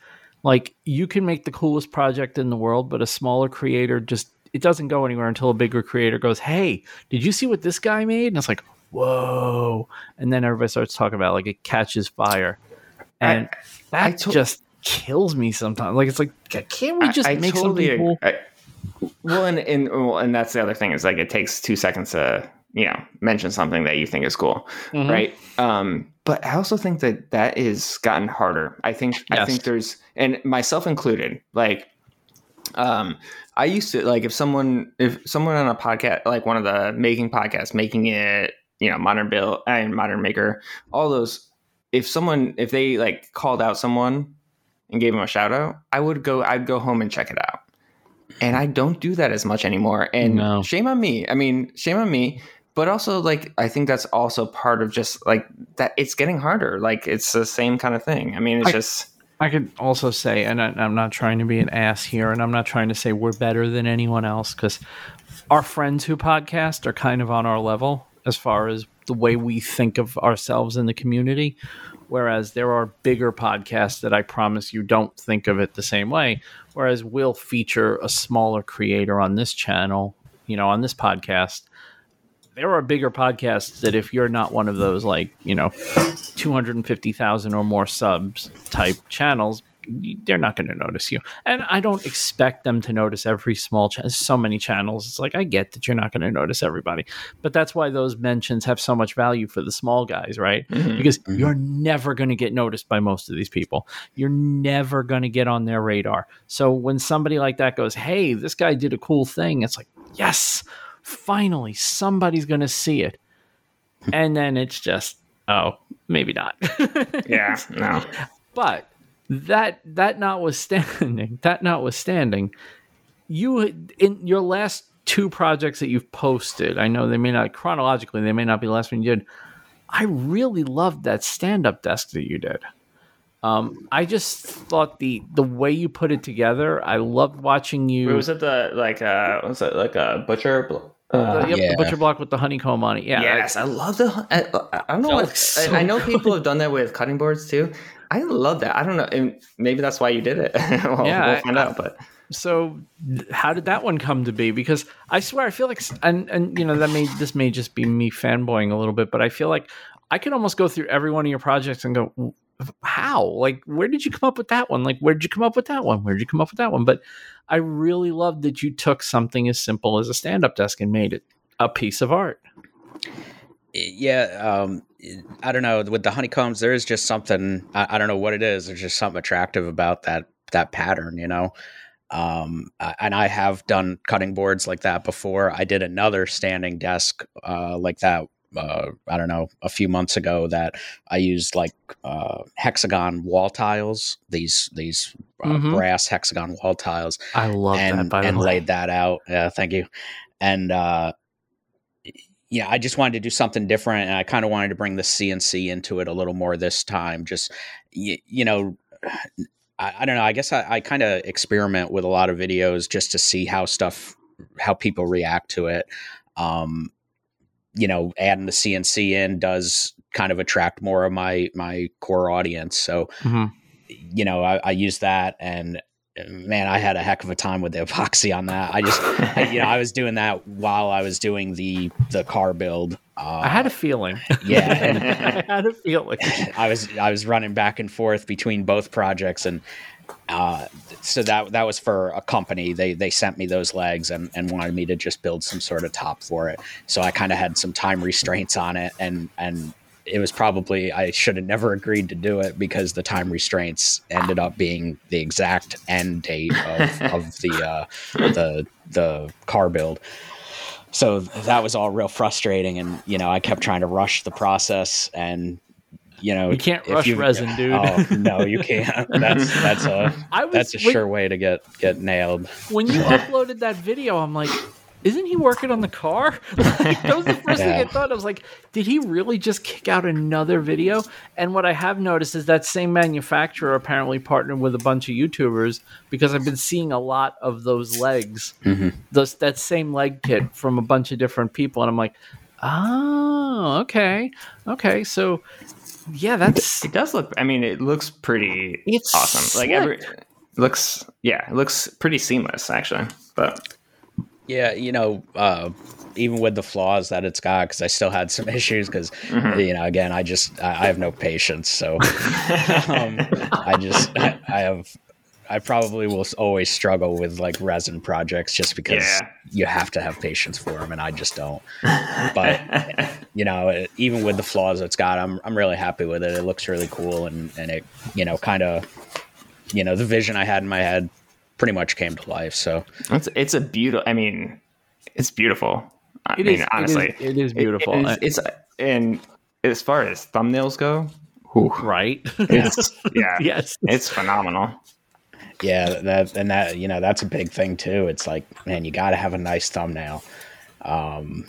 Like you can make the coolest project in the world, but a smaller creator just it doesn't go anywhere until a bigger creator goes, Hey, did you see what this guy made? And it's like, Whoa. And then everybody starts talking about it, like it catches fire. And that
I to-
just kills me sometimes. Like it's like can't we just
I, I
make
totally
some people
I- well, and and well, and that's the other thing is like it takes two seconds to you know mention something that you think is cool,
Mhm.
right? Um, but I also think that that is gotten harder. I think I think there's and myself included, like. Um, I used to like if someone if someone on a podcast like one of the making podcasts making it you know modern bill and modern maker all those if someone if they like called out someone and gave them a shout out I would go I'd go home and check it out and I don't do that as much anymore and
No.
shame on me I mean shame on me but also like I think that's also part of just like that it's getting harder like it's the same kind of thing I mean it's
I-
just
I could also say, and I, I'm not trying to be an ass here, and I'm not trying to say we're better than anyone else, because our friends who podcast are kind of on our level as far as the way we think of ourselves in the community. Whereas there are bigger podcasts that I promise you don't think of it the same way. Whereas we'll feature a smaller creator on this channel, you know, on this podcast. There are bigger podcasts that if you're not one of those, like, you know, 250,000 or more subs type channels, they're not going to notice you. And I don't expect them to notice every small channel. So many channels. It's like, I get that you're not going to notice everybody. But that's why those mentions have so much value for the small guys, right?
Mhm.
Because
Mhm.
you're never going to get noticed by most of these people. You're never going to get on their radar. So when somebody like that goes, hey, this guy did a cool thing, it's like, yes, finally, somebody's going to see it. And then it's just, oh, maybe not.
yeah no
But that that notwithstanding, that notwithstanding, you in your last two projects that you've posted, I know they may not chronologically, they may not be the last one you did. I really loved that stand-up desk that you did. Um, I just thought the the way you put it together, I loved watching you.
was it the like uh was it like a butcher uh,
yep, the
Yeah.
butcher block with the honeycomb on it. Yeah,
yes, I love the. I, I don't know what.
so
I, I know people have done that with cutting boards too. I love that. I don't know. And maybe that's why you did it. well,
Yeah,
we'll
I-
find
I-
out. But
So, how did that one come to be? Because I swear, I feel like, and and you know, that may this may just be me fanboying a little bit, but I feel like I could almost go through every one of your projects and go, how? Like, where did you come up with that one? Like, where did you come up with that one? Where did you come up with that one? But I really love that you took something as simple as a stand-up desk and made it a piece of art.
Yeah, um, I don't know. With the honeycombs, there is just something. I, I don't know what it is. There's just something attractive about that that pattern, you know. Um, and I have done cutting boards like that before. I did another standing desk uh, like that. Uh, I don't know, a few months ago that I used like uh, hexagon wall tiles. These these uh,
Mhm.
brass hexagon wall tiles
I love that.
and
the
and laid that out. Yeah, thank you. And uh, yeah, I just wanted to do something different, and I kind of wanted to bring the CNC into it a little more this time. Just you, you know, I, I don't know. I guess I, I kind of experiment with a lot of videos just to see how stuff, how people react to it. Um, you know, adding the CNC in does kind of attract more of my my core audience. So
Mhm.
you know, I, I use that and man, I had a heck of a time with the epoxy on that. I just, I, you know, I was doing that while I was doing the, the car build. Uh,
I had a feeling.
yeah.
I had a feeling.
I was, I was running back and forth between both projects. And, uh, so that, that was for a company. They, they sent me those legs and, and wanted me to just build some sort of top for it. So I kind of had some time restraints on it and, and, it was probably I should have never agreed to do it because the time restraints ended up being the exact end date of, of the uh, the the car build. So that was all real frustrating, and you know I kept trying to rush the process, and you know
You can't rush
you-
resin, dude.
Oh no, you can't. That's that's a
I was
that's a
when-
sure way to get get nailed.
when you uploaded that video, I'm like, isn't he working on the car? like, that was the first thing I thought. I was like, did he really just kick out another video? And what I have noticed is that same manufacturer apparently partnered with a bunch of YouTubers because I've been seeing a lot of those legs,
Mhm.
those that same leg kit from a bunch of different people, and I'm like, oh, okay, okay, so. Yeah, that's
it does look. I mean, it looks pretty
It's
awesome. Like every looks. Yeah, it looks pretty seamless actually. But
Yeah, you know, uh, even with the flaws that it's got, because I still had some issues. Because you know, again, I just I, I have no patience, so um, I just I, I have I probably will always struggle with like resin projects just because
Yeah.
you have to have patience for them, and I just don't. But you know, even with the flaws it's got, I'm I'm really happy with it. It looks really cool, and and it you know kind of you know the vision I had in my head pretty much came to life. So
it's it's a beautiful. I mean, it's beautiful. I
It
mean,
is-
honestly,
it is
It-
beautiful.
it is- it's and as far as thumbnails go, whew,
right.
it's yeah,
yes.
it's phenomenal.
Yeah, that and that you know that's a big thing too. It's like, man, you got to have a nice thumbnail. Um,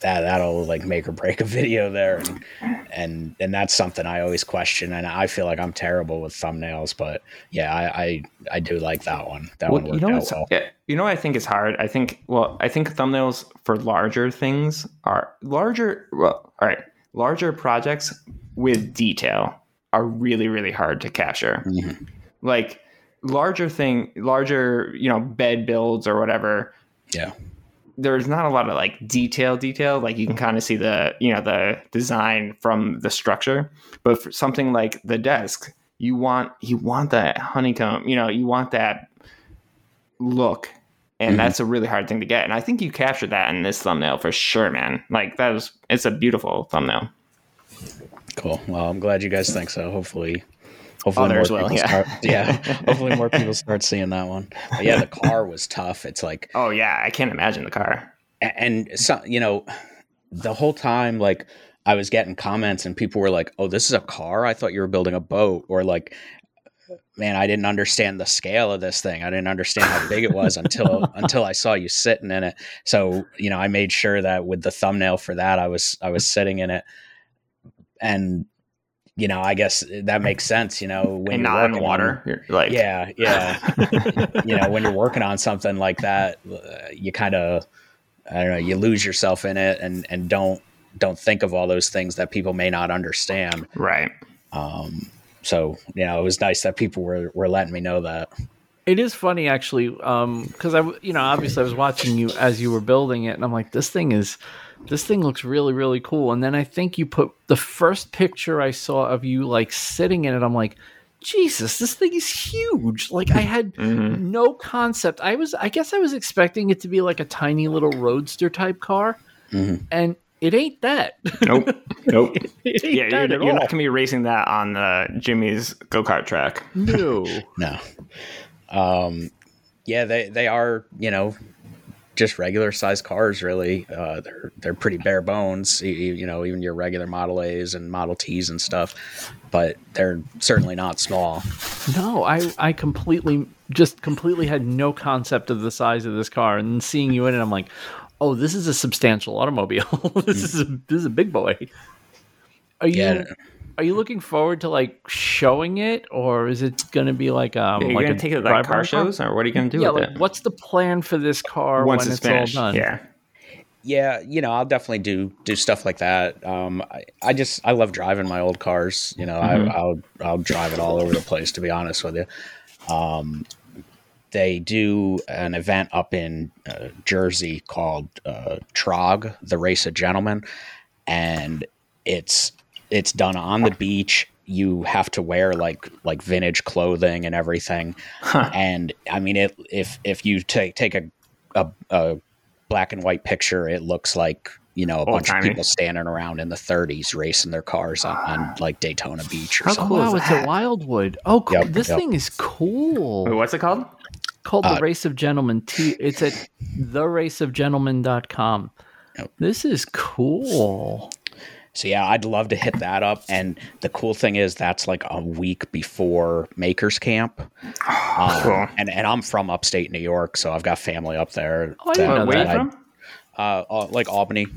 that that'll like make or break a video there, and and and that's something I always question. And I feel like I'm terrible with thumbnails, but yeah, I I, I do like that one. That
Well,
one
you know,
out well.
yeah, you know, what I think is hard. I think, well, I think thumbnails for larger things are larger. Well, all right, larger projects with detail are really, really hard to capture.
Mhm.
Like larger thing, larger, you know, bed builds or whatever.
Yeah,
There's not a lot of like detail, detail. Like you can kind of see the, you know, the design from the structure. But for something like the desk, you want you want that honeycomb. You know, you want that look and
Mhm.
that's a really hard thing to get and i think you captured that in this thumbnail for sure man like that was it's a beautiful thumbnail
cool. Well, I'm glad you guys think so. Hopefully. Hopefully
will,
people
yeah.
start. Yeah, hopefully more people start seeing that one. But yeah, the car was tough. It's like
oh yeah i can't imagine the car
and so you know the whole time like i was getting comments and people were like oh this is a car i thought you were building a boat or like man i didn't understand the scale of this thing i didn't understand how big it was until until i saw you sitting in it so you know i made sure that with the thumbnail for that i was i was sitting in it and you know i guess that makes sense you know when
and
you're
not in
working on-
water You're like
yeah yeah. You know when you're working on something like that uh, you kind of i don't know you lose yourself in it and and don't don't think of all those things that people may not understand.
Right.
Um so you know, it was nice that people were were letting me know that.
It is funny actually, because I, you know, obviously I was watching you as you were building it, and I'm like, this thing is, this thing looks really, really cool. And then I think you put the first picture I saw of you like sitting in it. I'm like, Jesus, this thing is huge. Like I had
Mhm.
no concept. I was, I guess, I was expecting it to be like a tiny little roadster type car,
Mhm.
and it ain't that.
Nope. Nope.
it ain't
yeah,
that
you're,
at
you're
all.
not gonna be racing that on uh, Jimmy's go kart track.
no.
No. Um, yeah, they they are you know just regular sized cars. Really, uh, they're they're pretty bare bones. You, you know, even your regular Model A's and Model T's and stuff, but they're certainly not small.
No, I I completely just completely had no concept of the size of this car, and seeing you in it, I'm like, oh, this is a substantial automobile. this is a this is a big boy. Are you
Yeah.
Are you looking forward to like showing it, or is it going to be like um
Are you
like
gonna
a
take it to, like
drive-around
car shows, or what are you gonna do
Yeah,
with
like
it
what's the plan for this car
once
when
it's,
it's,
finished?
all done?
Yeah.
Yeah, you know, I'll definitely do do stuff like that. Um, I, I just I love driving my old cars. You know,
Mhm.
I, I'll I'll drive it all over the place. To be honest with you, um, they do an event up in uh, Jersey called uh, Trog, the Race of Gentlemen, and it's it's done on the beach. You have to wear like like vintage clothing and everything
Huh.
and I mean, it, if if you take take a, a a black and white picture, it looks like you know a bunch of people standing around in the 30s racing their cars on, on like Daytona Beach or
How
Oh,
something.
cool is
wow, it's a Wildwood. Oh, cool.
Yep,
this
yep.
thing is cool.
Wait, what's it called?
called
Uh,
the race of gentlemen T- it's at theraceofgentlemen.com
Yep.
this is cool
So yeah, I'd love to hit that up. And the cool thing is that's like a week before Makers Camp. Um,
Cool.
And and I'm from upstate New York, so I've got family up there.
Oh, I
Where are you from?
Uh, uh, like Albany.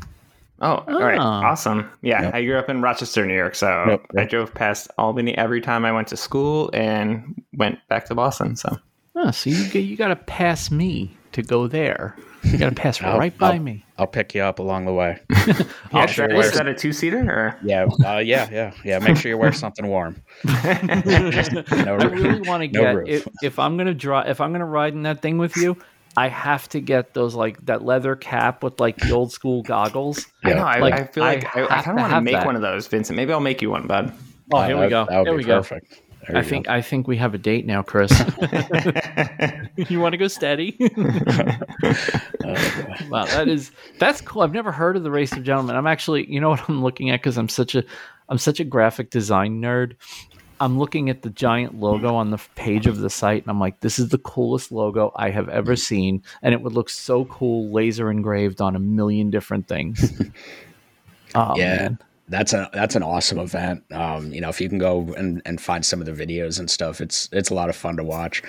Oh, all right.
Ah.
Awesome. Yeah,
Yep.
I grew up in Rochester, New York, so
Yep,
I drove past Albany every time I went to school and went back to Boston. So
oh, so you, you got to pass me to go there you got to pass
I'll-
right by
I'll-
me
I'll pick you up along the way.
yeah,
sure
is,
wear
that, is that a two seater or?
Yeah, uh, yeah, yeah, yeah. Make sure you wear something warm. No
i really want to
No
get
roof.
if, if i'm gonna drive if i'm gonna ride in that thing with you i have to get those like that leather cap with like the old school goggles
I know.
Yeah.
I,
Like,
I feel like
I
I, I, kind of want to make
that.
one of those, Vincent. Maybe I'll make you one, bud.
oh
Uh,
here we go
That would
there
be
we go
perfect. There
I
you go.
think I think we have a date now, Chris. you want to go steady?
Uh,
Wow, that is that's cool. I've never heard of the race of gentlemen. I'm actually, you know what I'm looking at because I'm such a I'm such a graphic design nerd. I'm looking at the giant logo on the page of the site, and I'm like, this is the coolest logo I have ever seen, and it would look so cool, laser engraved on a million different things. Oh,
yeah,
man.
That's a that's an awesome event. Um, you know, if you can go and, and find some of the videos and stuff, it's it's a lot of fun to watch.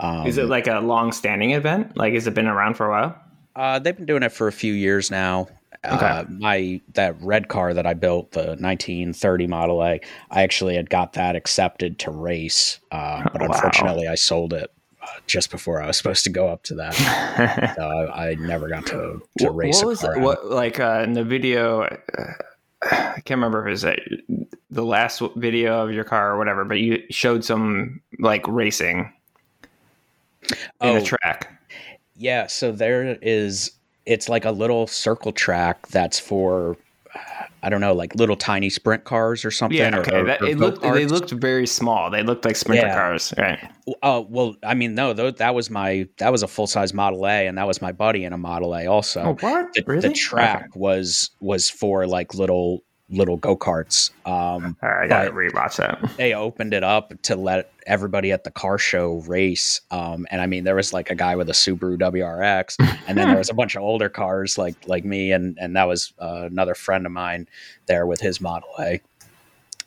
Um,
Is it like a long-standing event? Like, has it been around for a while?
Uh, they've been doing it for a few years now. Uh, my that red car that I built, the 1930 Model A, I actually had got that accepted to race, uh, but
Wow.
unfortunately, I sold it uh, just before I was supposed to go up to that. so I, I never got to, to
What-
race
what
a
was
car.
it? What like uh, in the video? I can't remember if it was uh, the last video of your car or whatever, but you showed some like racing in
Oh.
a track.
Yeah, so there is it's like a little circle track that's for I don't know, like little tiny sprint cars or something.
Yeah, okay.
or-
that,
or
it looked they looked very small. They looked like sprinter
Yeah.
cars, right?
Oh well, I mean, no, that was my that was a full size Model A, and that was my buddy in a Model A also.
Oh, what?
the,
really?
the track was was for like little little go karts. Um,
I gotta rewatch that.
they opened it up to let everybody at the car show race. Um, and I mean, there was like a guy with a Subaru WRX, and then there was a bunch of older cars like like me, and and that was uh, another friend of mine there with his Model A.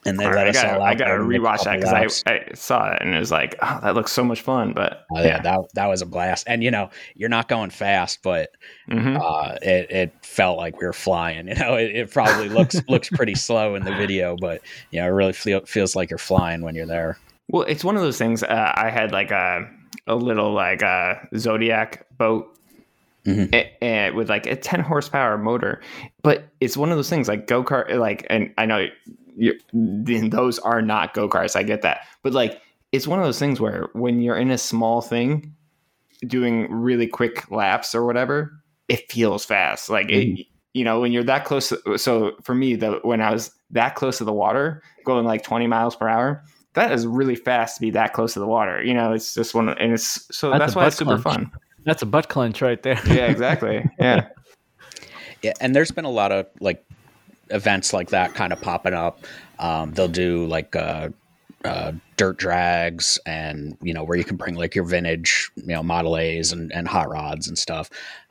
And they
All
let
I
us
gotta,
all out
I gotta
there and make a
rewatch that because. I, I saw it and it was like, oh, that looks so much fun. But
Oh, yeah, that that was a blast. And you know, you're not going fast, but
Mhm.
uh, it it felt like we were flying. You know, it, it probably looks looks pretty slow in the video, but you know, it really feel, feels like you're flying when you're there.
Well, it's one of those things. Uh, I had like a a little like a Zodiac boat.
Mhm.
a- a- with like a 10 horsepower motor but it's one of those things like go-kart like and i know those are not go karts. I get that, but like it's one of those things where when you're in a small thing, doing really quick laps or whatever, it feels fast. Like mm-hmm. it, you know, when you're that close. To, so for me, the when I was that close to the water, going like 20 miles per hour, that is really fast to be that close to the water. You know, it's just one, and it's so that's, that's why it's super
clench.
fun.
That's a butt clench right there.
yeah, exactly. Yeah.
yeah, and there's been a lot of like events like that kind of popping up. Um, they'll do like uh, uh, dirt drags and you know where you can bring like your vintage you know model a's and, and hot rods and stuff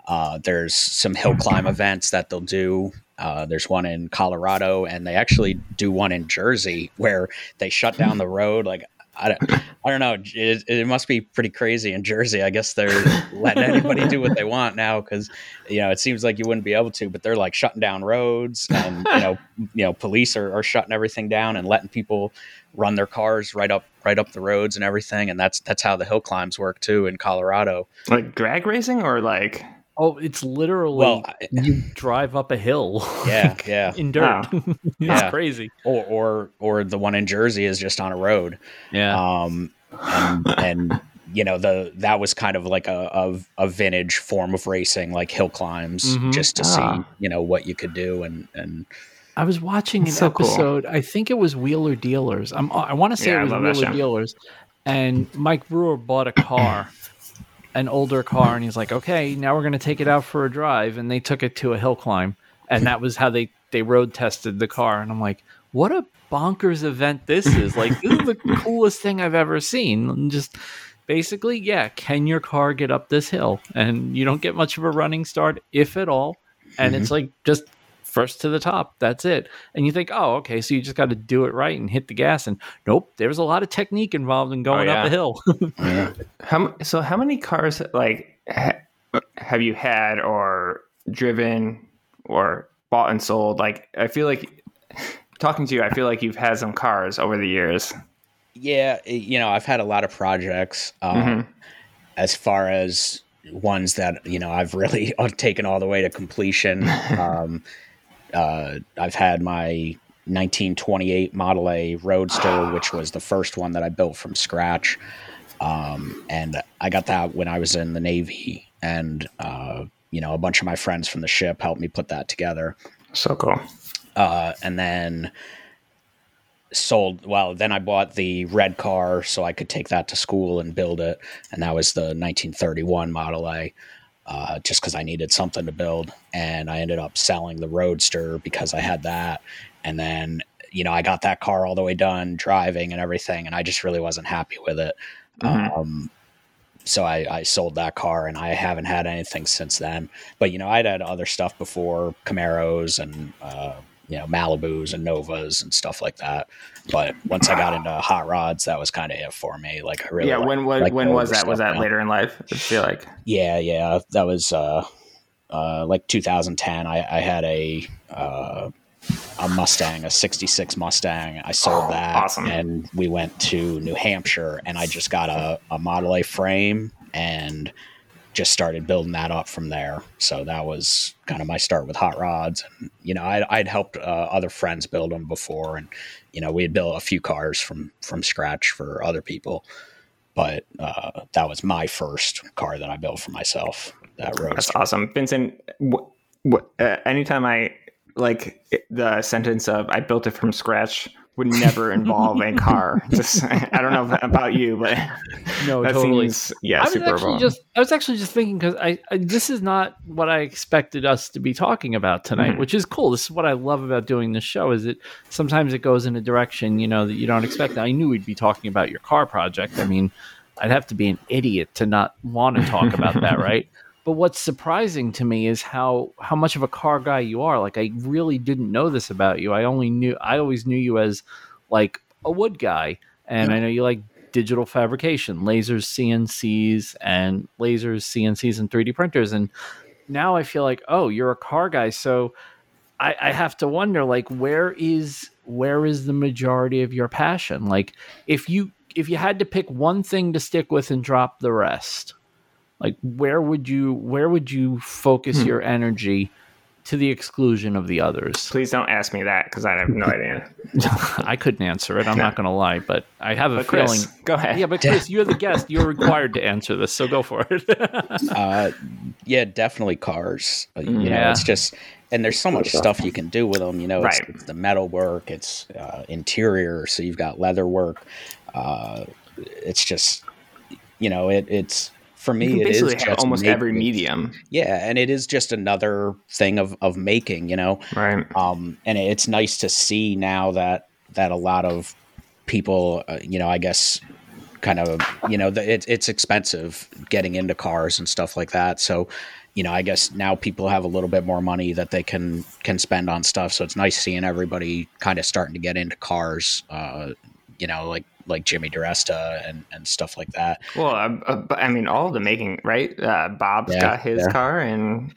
uh, there's some hill climb events that they'll do uh, there's one in colorado and they actually do one in jersey where they shut down the road like I don't, I don't know. It, it must be pretty crazy in Jersey. I guess they're letting anybody do what they want now because you know it seems like you wouldn't be able to, but they're like shutting down roads and you know you know police are, are shutting everything down and letting people run their cars right up right up the roads and everything. And that's that's how the hill climbs work too in Colorado.
Like drag racing or like
Oh, it's literally well, you drive up a hill.
Yeah, yeah.
in dirt. It's yeah. crazy.
Or or or the one in Jersey is just on a road.
Yeah.
Um and and you know the that was kind of like a a, a vintage form of racing like hill climbs mm-hmm. just to ah. see, you know, what you could do and and
I was watching an so episode. Cool. I think it was Wheeler Dealers. I'm, i want to say yeah, it was Wheeler Dealers, and Mike Brewer bought a car an older car and he's like, okay, now we're going to take it out for a drive. And they took it to a hill climb. And that was how they, they road tested the car. And I'm like, what a bonkers event this is. Like, this is the coolest thing I've ever seen. And just basically, yeah, can your car get up this hill? And you don't get much of a running start, if at all. And mm-hmm. it's like just first to the top. That's it. And you think, oh, okay, so you just got to do it right and hit the gas. And nope, there's a lot of technique involved in going oh, yeah. up a hill.
yeah. How so? How many cars like ha- have you had or driven or bought and sold? Like, I feel like talking to you, I feel like you've had some cars over the years.
Yeah, you know, I've had a lot of projects. Um, mm-hmm. As far as ones that you know I've really taken all the way to completion. Um, uh, I've had my 1928 Model A Roadster, which was the first one that I built from scratch. Um, and I got that when I was in the Navy, and uh, you know, a bunch of my friends from the ship helped me put that together.
So cool.
Uh, and then sold. Well, then I bought the red car so I could take that to school and build it, and that was the 1931 Model A uh, just because I needed something to build. And I ended up selling the Roadster because I had that. And then, you know, I got that car all the way done, driving and everything, and I just really wasn't happy with it. Mm-hmm. Um, so I, I, sold that car and I haven't had anything since then. But, you know, I'd had other stuff before Camaros and, uh, you know, Malibus and Novas and stuff like that. But once I got into hot rods, that was kind of it for me. Like I really
yeah. when when, when was that? Was that now. later in life? I feel like
yeah, yeah. That was uh, uh, like 2010. I, I had a uh, a Mustang, a '66 Mustang. I sold oh, that,
awesome.
and we went to New Hampshire, and I just got a, a Model A frame and just started building that up from there. So that was kind of my start with hot rods. And, you know, I'd, I'd helped uh, other friends build them before. And, you know, we had built a few cars from, from scratch for other people. But uh, that was my first car that I built for myself. That road.
That's awesome. Vincent, wh- wh- uh, anytime I like the sentence of I built it from scratch would never involve a car. Just I don't know about you, but
no, that totally. Seems, yeah, I was super actually just I was actually just thinking because I, I, this is not what I expected us to be talking about tonight, mm-hmm. which is cool. This is what I love about doing this show is that sometimes it goes in a direction you know that you don't expect. I knew we'd be talking about your car project. I mean, I'd have to be an idiot to not want to talk about that, right? But what's surprising to me is how how much of a car guy you are. Like I really didn't know this about you. I only knew I always knew you as like a wood guy, and yeah. I know you like digital fabrication, lasers, CNCs, and lasers, CNCs, and 3D printers. And now I feel like, oh, you're a car guy. So I, I have to wonder, like, where is where is the majority of your passion? Like, if you if you had to pick one thing to stick with and drop the rest, like where would you where would you focus hmm. your energy to the exclusion of the others.
Please don't ask me that because I have no idea.
I couldn't answer it. I'm not going to lie, but I have a
But
feeling.
Chris, go ahead.
Yeah, but Chris, you're the guest. You're required to answer this, so go for it.
Uh, yeah, definitely cars. Uh, You know,
Yeah.
it's just and there's so much stuff you can do with them. You know, it's,
Right.
it's the metal work, it's uh, interior, so you've got leather work. Uh, it's just you know, it, it's for me. It is just
almost every medium,
Yeah, and it is just another thing of of making. You know,
right?
um, and it's nice to see now that that a lot of people, uh, you know, I guess, kind of, you know, the, it, it's expensive getting into cars and stuff like that. So, you know, I guess now people have a little bit more money that they can can spend on stuff. So it's nice seeing everybody kind of starting to get into cars. Uh, you know, like like Jimmy DiResta and and stuff like that.
Well, uh, uh, I mean, all the making, right? Uh, Bob's
Yeah,
got his
yeah.
car, and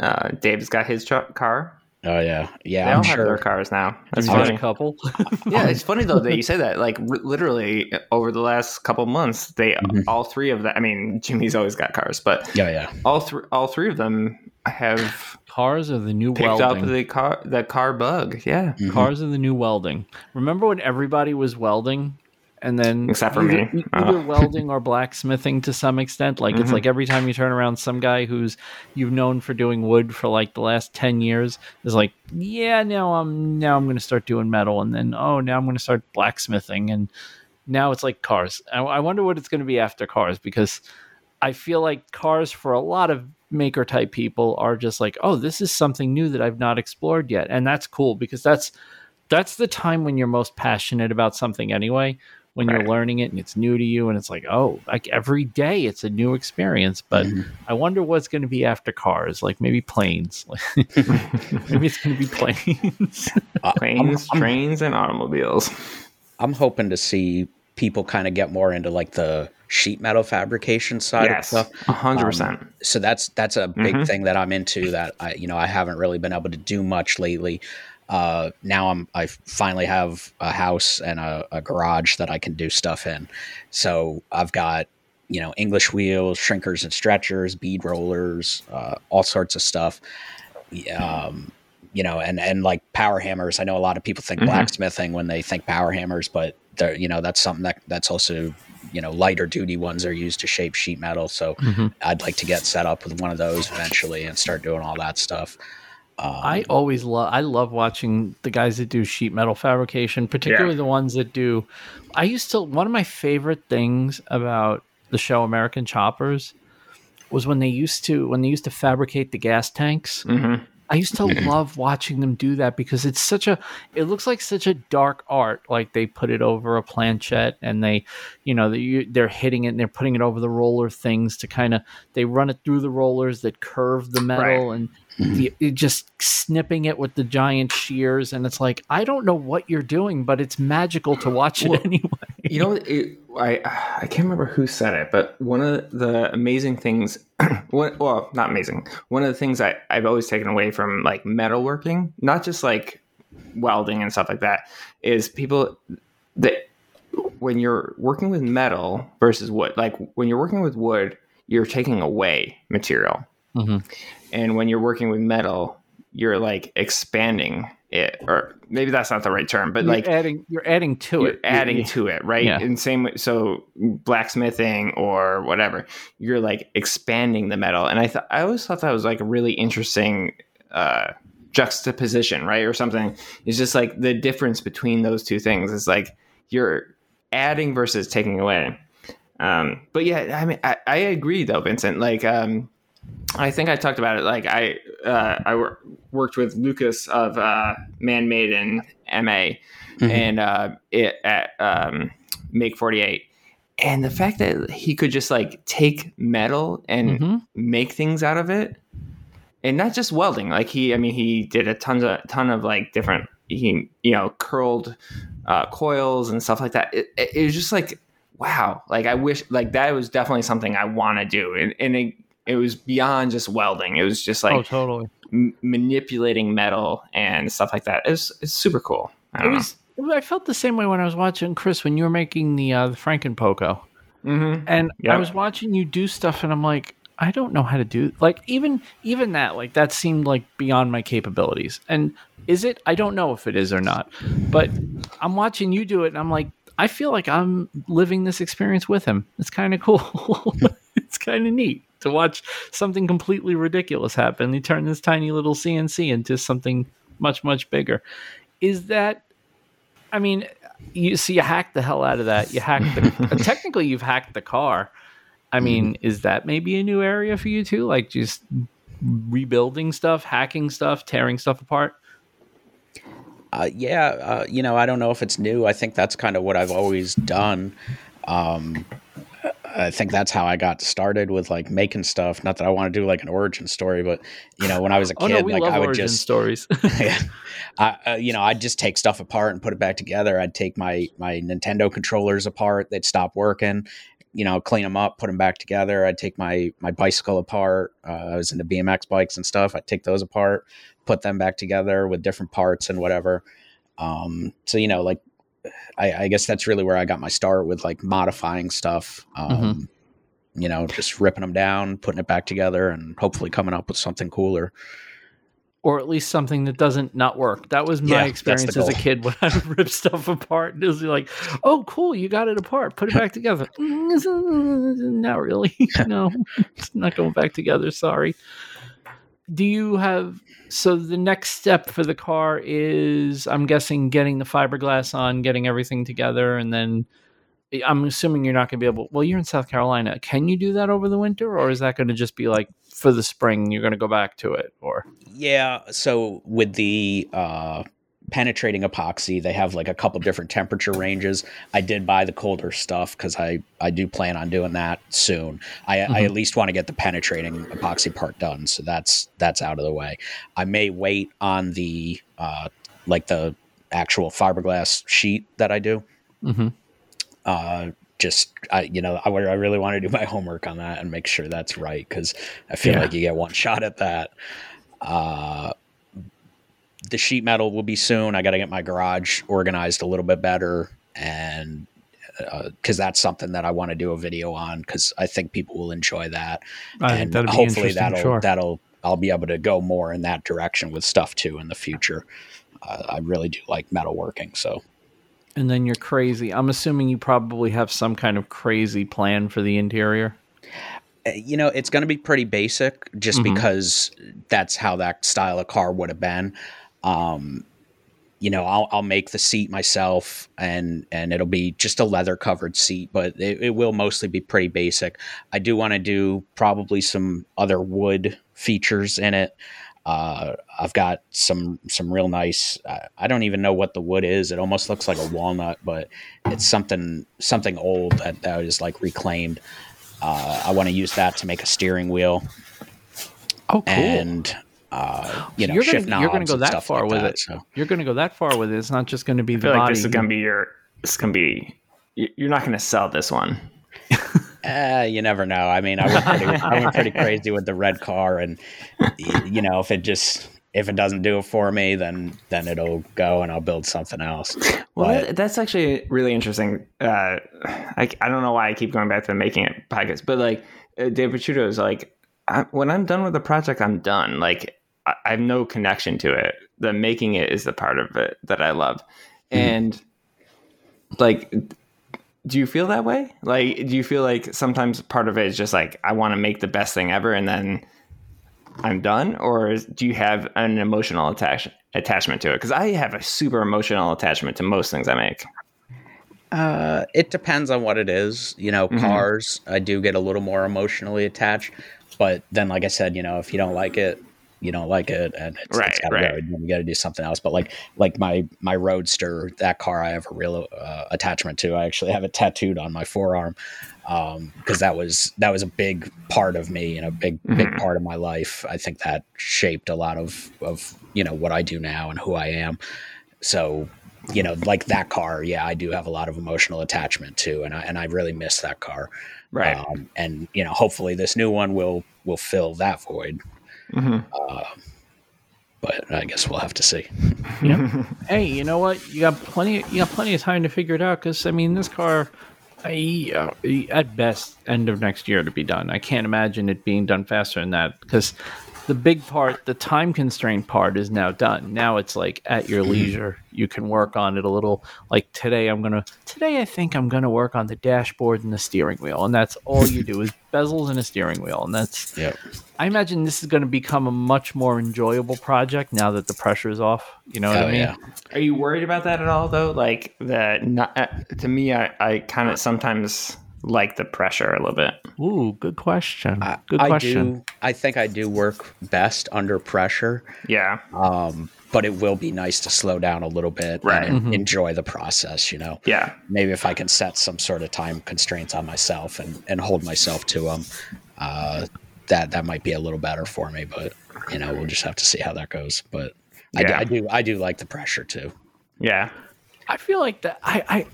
uh, Dave's got his tr- car.
Oh yeah, yeah.
They
I'm
all have their cars now. That's
You've got
funny.
a couple.
yeah, it's funny though that you say that. Like r- literally over the last couple months, they
Mhm.
all three of them. I mean, Jimmy's always got cars, but
Yeah, yeah.
all three all three of them have
Cars are the new
picked
welding.
up the car the car bug. Yeah,
Mhm.
Cars are the new welding. Remember when everybody was welding? And then
Except for
either,
me.
either
Uh.
welding or blacksmithing to some extent. Like it's
Mhm.
like every time you turn around, some guy who's you've known for doing wood for like the last ten years is like, yeah, now I'm now I'm going to start doing metal, and then oh, now I'm going to start blacksmithing, and now it's like cars. I, I wonder what it's going to be after cars because I feel like cars for a lot of maker type people are just like, oh, this is something new that I've not explored yet, and that's cool because that's that's the time when you're most passionate about something anyway. When
Right.
you're learning it and it's new to you, and it's like, oh, like every day it's a new experience. But
Mhm.
I wonder what's going to be after cars, like maybe planes. maybe it's going to be planes.
Uh,
planes,
I'm-
trains, and automobiles.
I'm hoping to see people kind of get more into like the sheet metal fabrication side
Yes,
of stuff.
a hundred percent.
So that's that's a big
Mhm.
thing that I'm into that I you know I haven't really been able to do much lately. Uh, now I'm I finally have a house and a, a garage that I can do stuff in. So I've got you know English wheels, shrinkers and stretchers, bead rollers, uh, all sorts of stuff. Um, you know, and and like power hammers. I know a lot of people think
Mhm.
blacksmithing when they think power hammers, but they're you know that's something that that's also you know lighter duty ones are used to shape sheet metal. So I'd like to get set up with one of those eventually and start doing all that stuff. Um,
I always love I love watching the guys that do sheet metal fabrication, particularly the ones that do I used to one of my favorite things about the show American Choppers was when they used to when they used to fabricate the gas tanks.
hmm
I used to love watching them do that because it's such a it looks like such a dark art like they put it over a planchette and they you know they, they're hitting it and they're putting it over the roller things to kind of they run it through the rollers that curve the metal and the, it just snipping it with the giant shears and it's like I don't know what you're doing but it's magical to watch
Well,
it anyway.
You know, it, I I can't remember who said it, but one of the amazing things, one, well, not amazing. One of the things I, I've always taken away from like metalworking, not just like welding and stuff like that, is people that when you're working with metal versus wood, like when you're working with wood, you're taking away material,
Mhm.
And when you're working with metal, you're like expanding it, or maybe that's not the right term, but
You're
like
adding you're adding to
you're
it
adding
You-
to it, right?
Yeah.
And same way, so blacksmithing or whatever, you're like expanding the metal. And I thought I always thought that was like a really interesting uh, juxtaposition, right, or something. It's just like the difference between those two things is like you're adding versus taking away. Um, but yeah, I mean, I, I agree though, Vincent. Like, um, I think I talked about it. Like, I uh, I wor- worked with Lucas of uh, Man Made in MA,
Mhm.
and uh, it at um, Make Forty Eight, and the fact that he could just like take metal and
Mhm.
make things out of it, and not just welding. Like he, I mean, he did a ton of ton of like different. He you know curled uh, coils and stuff like that. It, it, it was just like wow. Like I wish like that was definitely something I want to do, and and it, it was beyond just welding. It was just like
oh totally.
m- manipulating metal and stuff like that. It's it's super cool. I
It was. I felt the same way when I was watching Chris when you were making the uh, the Frankenpoco.
Mhm.
and I was watching you do stuff, and I'm like, I don't know how to do like even even that like that seemed like beyond my capabilities. And is it? I don't know if it is or not. But I'm watching you do it and I'm like I feel like I'm living this experience with him. It's kind of cool. it's kind of neat to watch something completely ridiculous happen. He turned this tiny little CNC into something much much bigger. Is that I mean, you see, you hacked the hell out of that. You hacked the. technically, you've hacked the car. I mean, mm-hmm. is that maybe a new area for you too? Like just rebuilding stuff, hacking stuff, tearing stuff apart.
Uh, yeah, uh, you know, I don't know if it's new. I think that's kind of what I've always done. Um, I think that's how I got started with like making stuff. Not that I want to do like an origin story, but you know, when I was a kid,
oh, no,
like I would just
stories.
yeah, I, uh, you know, I'd just take stuff apart and put it back together. I'd take my my Nintendo controllers apart; they'd stop working. You know, clean them up, put them back together. I'd take my my bicycle apart. Uh, I was into BMX bikes and stuff. I'd take those apart, put them back together with different parts and whatever. Um, so you know, like I, I, guess that's really where I got my start with like modifying stuff. Mm-hmm. Um, mm-hmm you know, just ripping them down, putting it back together, and hopefully coming up with something cooler.
Or at least something that doesn't not work. That was my yeah, experience as a kid when I would rip stuff apart. And it was like, oh, cool, you got it apart, put it back together. not really. no, it's not going back together. Sorry. Do you have so the next step for the car is I'm guessing getting the fiberglass on, getting everything together, and then I'm assuming you're not going to be able. Well, you're in South Carolina. Can you do that over the winter, or is that going to just be like for the spring? You're going to go back to it, or
yeah. So with the uh, penetrating epoxy, they have like a couple different temperature ranges. I did buy the colder stuff because I I do plan on doing that soon. I, mm-hmm. I at least want to get the penetrating epoxy part done, so that's that's out of the way. I may wait on the uh, like the actual fiberglass sheet that I do. Mm-hmm uh, just I, you know, I, I really want to do my homework on that and make sure that's right because I feel yeah. like you get one shot at that. Uh, the sheet metal will be soon. I got to get my garage organized a little bit better, and because uh, that's something that I want to do a video on because I think people will enjoy that,
I
and
hopefully
that'll
sure.
that'll I'll be able to go more in that direction with stuff too in the future. Uh, I really do like metalworking, so
and then you're crazy. I'm assuming you probably have some kind of crazy plan for the interior.
Uh, you know, it's going to be pretty basic just mm-hmm. because that's how that style of car would have been. Um, you know, I'll, I'll make the seat myself and, and it'll be just a leather covered seat, but it, it will mostly be pretty basic. I do want to do probably some other wood features in it. Uh, I've got some some real nice. Uh, I don't even know what the wood is. It almost looks like a walnut, but it's something something old that, that is like reclaimed. Uh, I want to use that to make a steering wheel.
Oh, cool!
And uh, you know,
you're gonna, you're
going
to go that far
like
with
that,
it.
So.
You're going to go that far with it. It's not just going to be
I
the
feel
body.
this is going to be your. This is going to be. You're not going to sell this one.
Uh, you never know. I mean, I went pretty, I went pretty crazy with the red car, and you know, if it just if it doesn't do it for me, then then it'll go, and I'll build something else.
Well, but, that's actually really interesting. Uh, I I don't know why I keep going back to making it podcast, but like uh, Dave Picciuto is like, I, when I'm done with the project, I'm done. Like I, I, have no connection to it. The making it is the part of it that I love, mm-hmm. and like do you feel that way? Like, do you feel like sometimes part of it is just like, I want to make the best thing ever and then I'm done? Or do you have an emotional attach- attachment to it? Because I have a super emotional attachment to most things I make.
Uh, it depends on what it is. You know, mm-hmm. cars, I do get a little more emotionally attached. But then, like I said, you know, if you don't like it, you don't like it and it's,
right,
it's gotta
right.
go. You got to do something else. But like like my my Roadster, that car I have a real uh, attachment to. I actually have it tattooed on my forearm because um, that was that was a big part of me and a big mm-hmm. big part of my life. I think that shaped a lot of of you know what I do now and who I am. So you know, like that car, yeah, I do have a lot of emotional attachment to, and I and I really miss that car.
Right.
Um, and you know, hopefully this new one will will fill that void. Mm-hmm. Uh, but I guess we'll have to see.
Yeah. hey, you know what? You got plenty. You got plenty of time to figure it out because I mean, this car I, uh, at best, end of next year to be done. I can't imagine it being done faster than that because the big part, the time constraint part, is now done. Now it's like at your
Mm-hmm.
leisure, you can work on it a little. Like today, I'm gonna. Today, I think I'm gonna work on the dashboard and the steering wheel, and that's all you do is bezels and a steering wheel, and that's.
Yep.
I imagine this is going to become a much more enjoyable project now that the pressure is off. You know what
Oh
I mean?
yeah.
Are you worried about that at all, though? Like that? not, uh, to me, I, I kind of sometimes like the pressure a little bit.
Ooh, good question. Good
I
question.
do. I think I do work best under pressure.
Yeah,
Um, but it will be nice to slow down a little bit
Right.
and
Mhm.
enjoy the process. You know,
yeah,
maybe if I can set some sort of time constraints on myself and, and hold myself to them, uh, that that might be a little better for me. But you know, we'll just have to see how that goes. But I, do,
Yeah.
I do. I do like the pressure too.
yeah.
I feel like that. I, I,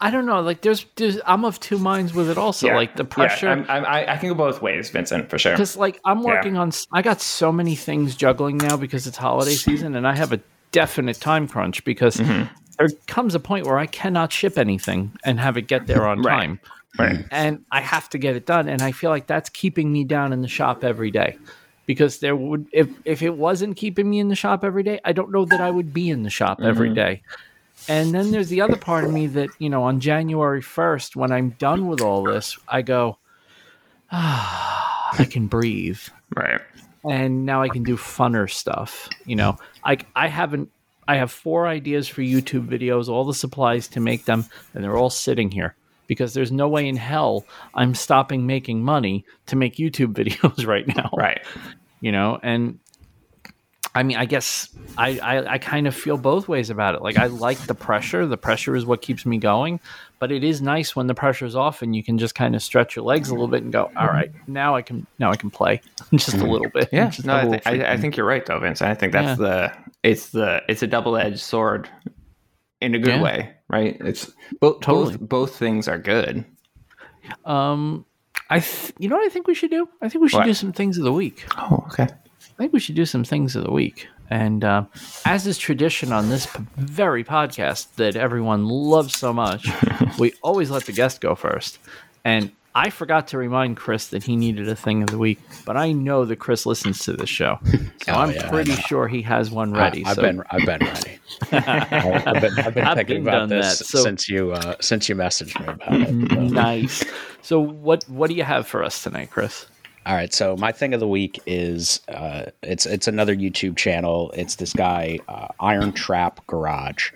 I don't know. Like there's, there's. I'm of two minds with it. Also,
yeah.
like the
Yeah,
pressure.
I'm, I'm, I, I can go both ways, Vincent, for sure.
because like I'm working on. I got so many things juggling now because it's holiday season, and I have a definite time crunch because
Mm-hmm.
there comes a point where I cannot ship anything and have it get there on
Right.
time.
Right.
and I have to get it done. And I feel like that's keeping me down in the shop every day. Because there would if if it wasn't keeping me in the shop every day, I don't know that I would be in the shop every day. And then there's the other part of me that, you know, on January 1st, when I'm done with all this, I go, ah, I can breathe
Right.
and now I can do funner stuff. You know, I I haven't I have four ideas for YouTube videos, all the supplies to make them, and they're all sitting here because there's no way in hell I'm stopping making money to make YouTube videos right now.
Right.
You know, and I mean, I guess I, I, I kind of feel both ways about it. Like I like the pressure. The pressure is what keeps me going, but it is nice when the pressure's off and you can just kind of stretch your legs a little bit and go, all right, mm-hmm. now I can now I can play just a mm-hmm. little bit.
Yeah. No, I, th- I, I think you're right, though, Vince. I think that's the it's the it's a double edged sword in a good
Yeah.
way, right? It's both
Totally.
both both things are good.
Um, I th- you know what I think we should do? I think we should
What?
do some things of the week.
Oh, okay.
I think we should do some things of the week. And uh, as is tradition on this p- very podcast that everyone loves so much, we always let the guest go first. And I forgot to remind Chris that he needed a thing of the week, but I know that Chris listens to this show, so
Oh,
I'm
yeah,
pretty sure he has one ready.
I, have
so
been I've been ready. I've been, I've been
I've
thinking
been
about this
so-
since you uh, since you messaged me about it. So.
nice. So what what do you have for us tonight, Chris?
All right, so my thing of the week is uh, it's it's another YouTube channel. It's this guy uh, Iron Trap Garage,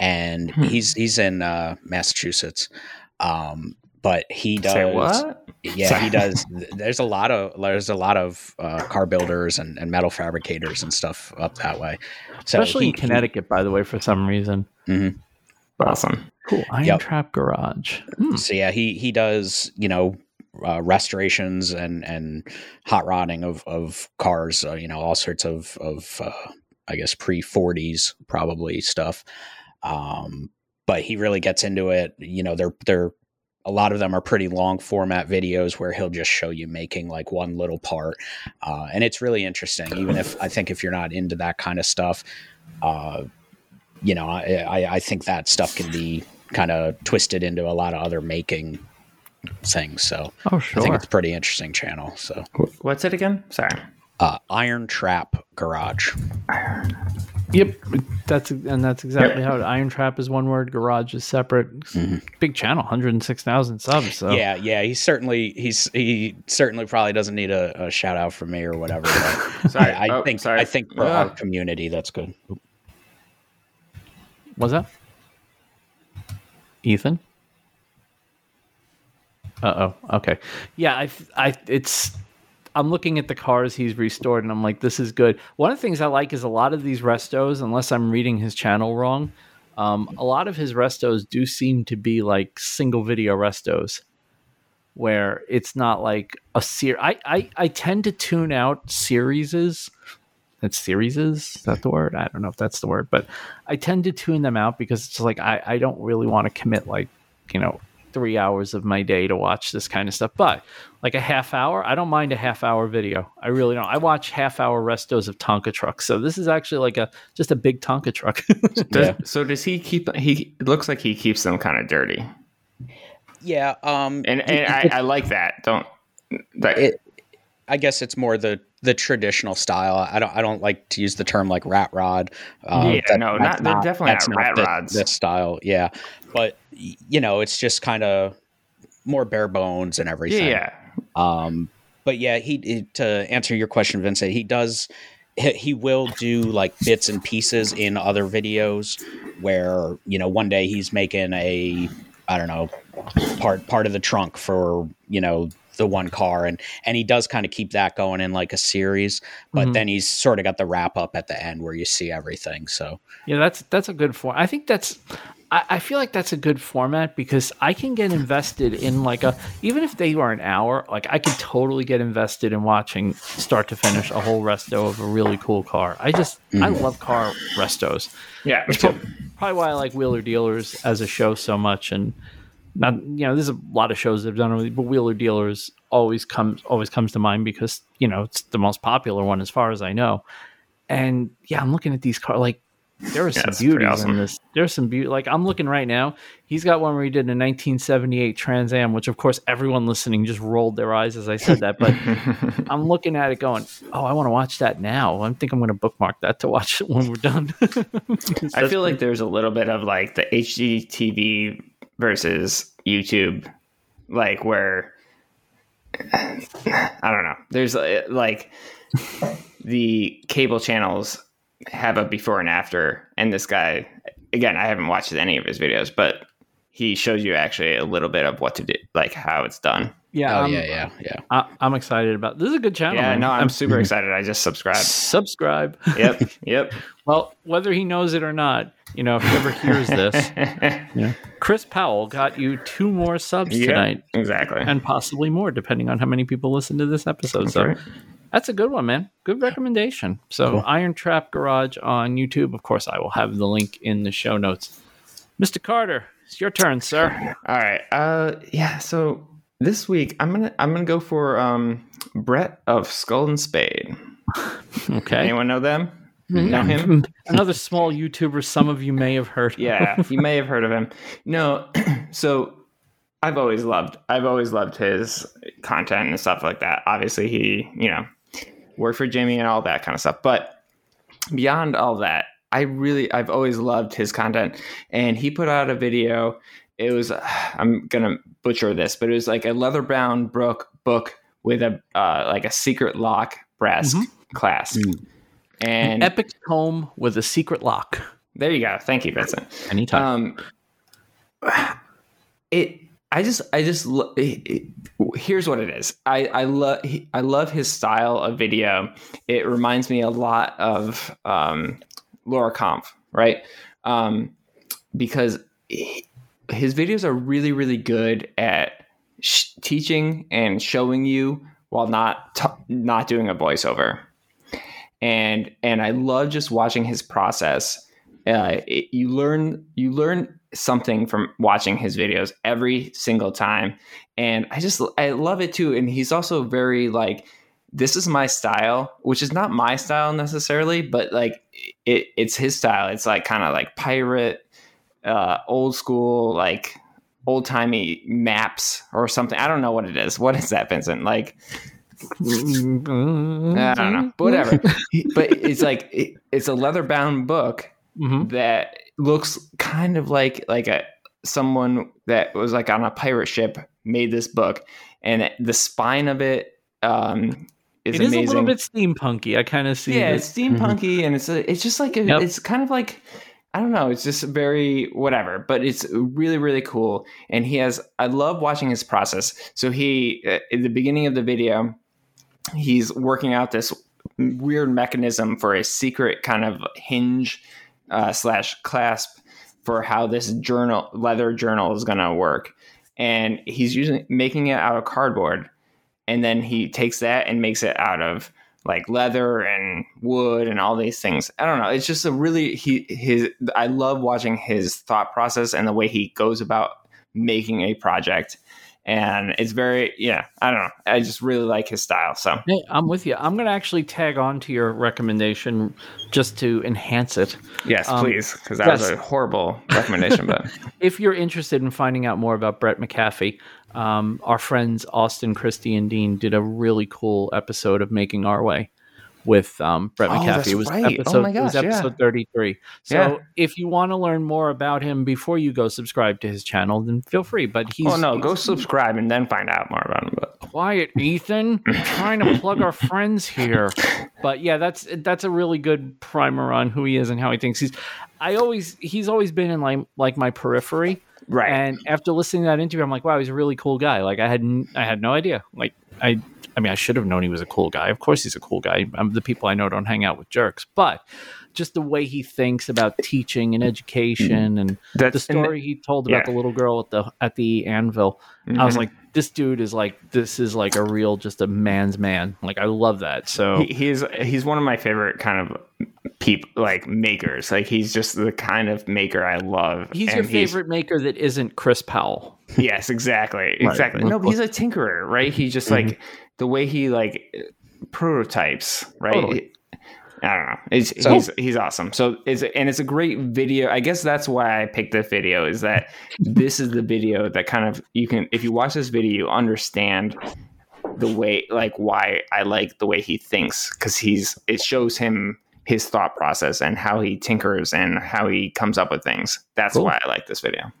and
Hmm.
he's he's in uh, Massachusetts. Um, but he does
Say what?
yeah
Sorry.
he does there's a lot of there's a lot of uh, car builders and, and metal fabricators and stuff up that way so
Especially
he-
in Connecticut, by the way, for some reaon.
Awesome.
Cool. Iron
Yep.
Trap Garage. Hmm.
So yeah, he he does you know uh, restorations and and hot rodding of of cars, uh, you know all sorts of of uh, I guess pre forties probably stuff. Um, but he really gets into it. You know, they're they're a lot of them are pretty long format videos where he'll just show you making like one little part, uh, and it's really interesting. Even if I think if you're not into that kind of stuff, uh, you know, I, I I think that stuff can be kind of twisted into a lot of other making things. So
Oh, sure.
I think it's a pretty interesting channel. So
What's it again? Sorry.
uh, Iron Trap Garage.
Yep, that's and that's exactly how it, Iron Trap is one word. Garage is separate. Big channel, hundred and six thousand subs. So
Yeah, yeah. He certainly he's he certainly probably doesn't need a, a shout out from me or whatever. But
Sorry.
I, I
Oh,
think
sorry.
I think for
Ah.
our community that's good.
was that Ethan? Uh oh. Okay. Yeah, I, I, it's. I'm looking at the cars he's restored, and I'm like, this is good. One of the things I like is a lot of these restos, unless I'm reading his channel wrong, um, a lot of his restos do seem to be like single video restos, where it's not like a series. I, I, I tend to tune out serieses. That's series is that the word? I don't know if that's the word, but I tend to tune them out because it's like I, I don't really want to commit like, you know, three hours of my day to watch this kind of stuff. But like a half hour, I don't mind a half hour video. I really don't. I watch half hour restos of Tonka trucks. So this is actually like a just a big Tonka truck.
Does,
Yeah.
So does he keep? He it looks like he keeps them kind of dirty.
Yeah, um,
and and I, I like that. Don't that,
it, I guess it's more the the traditional style. I don't I don't like to use the term like rat rod.
Um, yeah,
that,
no, not, they're definitely not rat
the,
rods.
This style, yeah, but you know, it's just kind of more bare bones and everything.
Yeah.
Um, but yeah, he, he to answer your question, Vincent, he does he will do like bits and pieces in other videos where you know one day he's making a I don't know part part of the trunk for you know the one car and and he does kind of keep that going in like a series but mm-hmm. then he's sort of got the wrap up at the end where you see everything so
yeah that's that's a good form i think that's I, I feel like that's a good format because I can get invested in like a even if they are an hour, like I could totally get invested in watching start to finish a whole resto of a really cool car. I just mm. I love car restos.
Yeah,
it's probably, probably why I like Wheeler Dealers as a show so much. And not you know, there's a lot of shows that have done it, but Wheeler Dealers always comes always comes to mind because you know it's the most popular one as far as I know. And yeah, I'm looking at these cars like there are some beauties awesome. in this. There's some beauty. Like I'm looking right now. He's got one where he did a 1978 Trans Am, which of course everyone listening just rolled their eyes as I said that. But I'm looking at it, going, "Oh, I want to watch that now." I think I'm going to bookmark that to watch it when we're done.
I feel like there's a little bit of like the HGTV versus YouTube, like where I don't know. There's uh, like the cable channels have a before and after. And this guy, again, I haven't watched any of his videos, but he shows you actually a little bit of what to do, like how it's done.
Yeah,
oh, yeah, yeah, yeah.
I, am excited about this. Is a good channel.
Yeah,
man.
no, I'm, I'm super excited. I just subscribed.
Subscribe.
Yep, yep.
Well, whether he knows it or not, you know, if he ever hears this, yeah. Chris Powell got you two more subs yep, tonight,
exactly,
and possibly more, depending on how many people listen to this episode. That's so. Right. That's a good one, man. Good recommendation. So, cool. Iron Trap Garage on YouTube. Of course, I will have the link in the show notes. Mr. Carter, it's your turn, sir.
All right. Uh, yeah. So this week, I'm gonna I'm gonna go for um, Brett of Skull and Spade.
okay.
Anyone know them? Mm-hmm. Know him?
Another small YouTuber. Some of you may have heard.
yeah, you may have heard of him. No. so I've always loved I've always loved his content and stuff like that. Obviously, he you know work for Jimmy and all that kind of stuff. But beyond all that, I really I've always loved his content. And he put out a video. It was I'm gonna butcher this, but it was like a leather bound book book with a uh, like a secret lock brass mm-hmm. clasp. Mm.
And An epic tome with a secret lock.
There you go. Thank you, Vincent.
Anytime.
Um, it I just, I just, here's what it is. I, I love, I love his style of video. It reminds me a lot of um, Laura Kampf, right? Um, because he, his videos are really, really good at sh- teaching and showing you while not t- not doing a voiceover. And and I love just watching his process. Uh, it, you learn you learn something from watching his videos every single time. And i just i love it too. And he's also very like this is my style which is not my style necessarily but like it, it's his style. It's like kind of like pirate uh old school like old timey maps or something. I don't know what it is. What is that vincent? Like i don't know whatever but it's like it, it's a leather bound book mm-hmm. that looks kind of like like a someone that was like on a pirate ship made this book, and the spine of it um, is
it
amazing.
Is a little bit steampunky. I kind of see.
Yeah, it's steampunky, mm-hmm. and it's a, it's just like a, yep. it's kind of like I don't know. It's just very whatever, but it's really really cool. And he has I love watching his process. So he uh, in the beginning of the video, he's working out this weird mechanism for a secret kind of hinge uh, slash clasp for how this journal leather journal is going to work. And he's using making it out of cardboard. And then he takes that and makes it out of like leather and wood and all these things. I don't know. It's just a really he his i love watching his thought process and the way he goes about making a project and it's very yeah. I don't know. I just really like his style. So
Hey, I'm with you. I'm going to actually tag on to your recommendation just to enhance it.
yes,
Um,
please, because that
yes.
was a horrible recommendation. But
If you're interested in finding out more about Brett McAfee, um, our friends Austin, Christie, and Dean did a really cool episode of Making Our Way with um, Brett
Oh,
McAfee. it was
right. Oh
episode,
my
it was
gosh, yeah.
episode 33. So
Yeah.
if you want to learn more about him before you go subscribe to his channel, then feel free. But he's
oh no,
he's
go subscribe and then find out more about him. But
quiet, Ethan. Trying to plug our friends here. But yeah, that's that's a really good primer on who he is and how he thinks. He's I always he's always been in like like my periphery.
right,
And after listening to that interview, I'm like, wow, he's a really cool guy. Like I had I had no idea. Like I I mean, I should have known he was a cool guy. Of course, he's a cool guy. Um the people I know don't hang out with jerks, but just the way he thinks about teaching and education and
that's
the story he told about
yeah.
the little girl at the at the anvil. I was
Mhm.
like, this dude is like, this is like a real, just a man's man. Like I love that. So
he, he's he's one of my favorite kind of people like makers. Like he's just the kind of maker I love.
he's
And
your favorite maker that isn't Chris Powell.
Yes, exactly, exactly. No, but he's a tinkerer, right? He just
Mm-hmm.
like the way he like prototypes, right?
Totally.
I don't know. It's,
So-
he's he's awesome. So it's and it's a great video. I guess that's why I picked this video. Is that this is the video that kind of you can if you watch this video, you understand the way like why I like the way he thinks because he's it shows him his thought process and how he tinkers and how he comes up with things. That's
Cool.
why I like this video.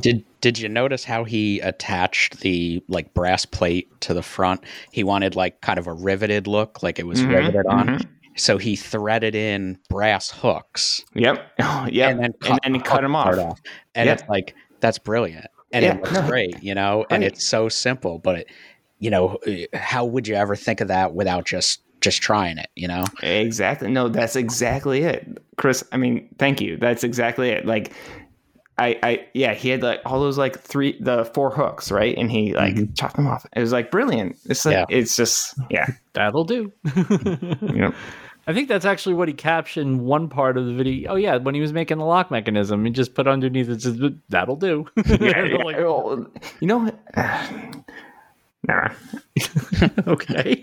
Did did you notice how he attached the like brass plate to the front? He wanted like kind of a riveted look, like it was
Mhm,
riveted on.
mhm.
So he threaded in brass hooks
Yep. Oh, yep.
and then
and
cut,
then
the
cut him
hook
off.
And
Yeah.
it's like that's brilliant, and
Yeah,
it looks great, you know. And it's so simple, but it, you know, how would you ever think of that without just just trying it? You know.
Exactly. No, that's exactly it. Chris, I mean, thank you. That's exactly it. Like I I yeah, he had like all those like three the four hooks, right? And he like
Mhm.
chopped them off. It was like brilliant. It's like
Yeah.
it's just yeah.
That'll do.
You know.
I think that's actually what he captioned one part of the video. Oh yeah, when he was making the lock mechanism, he just put underneath it says, "That'll do."
Yeah, yeah.
Like,
Well, you know what? Never.
okay.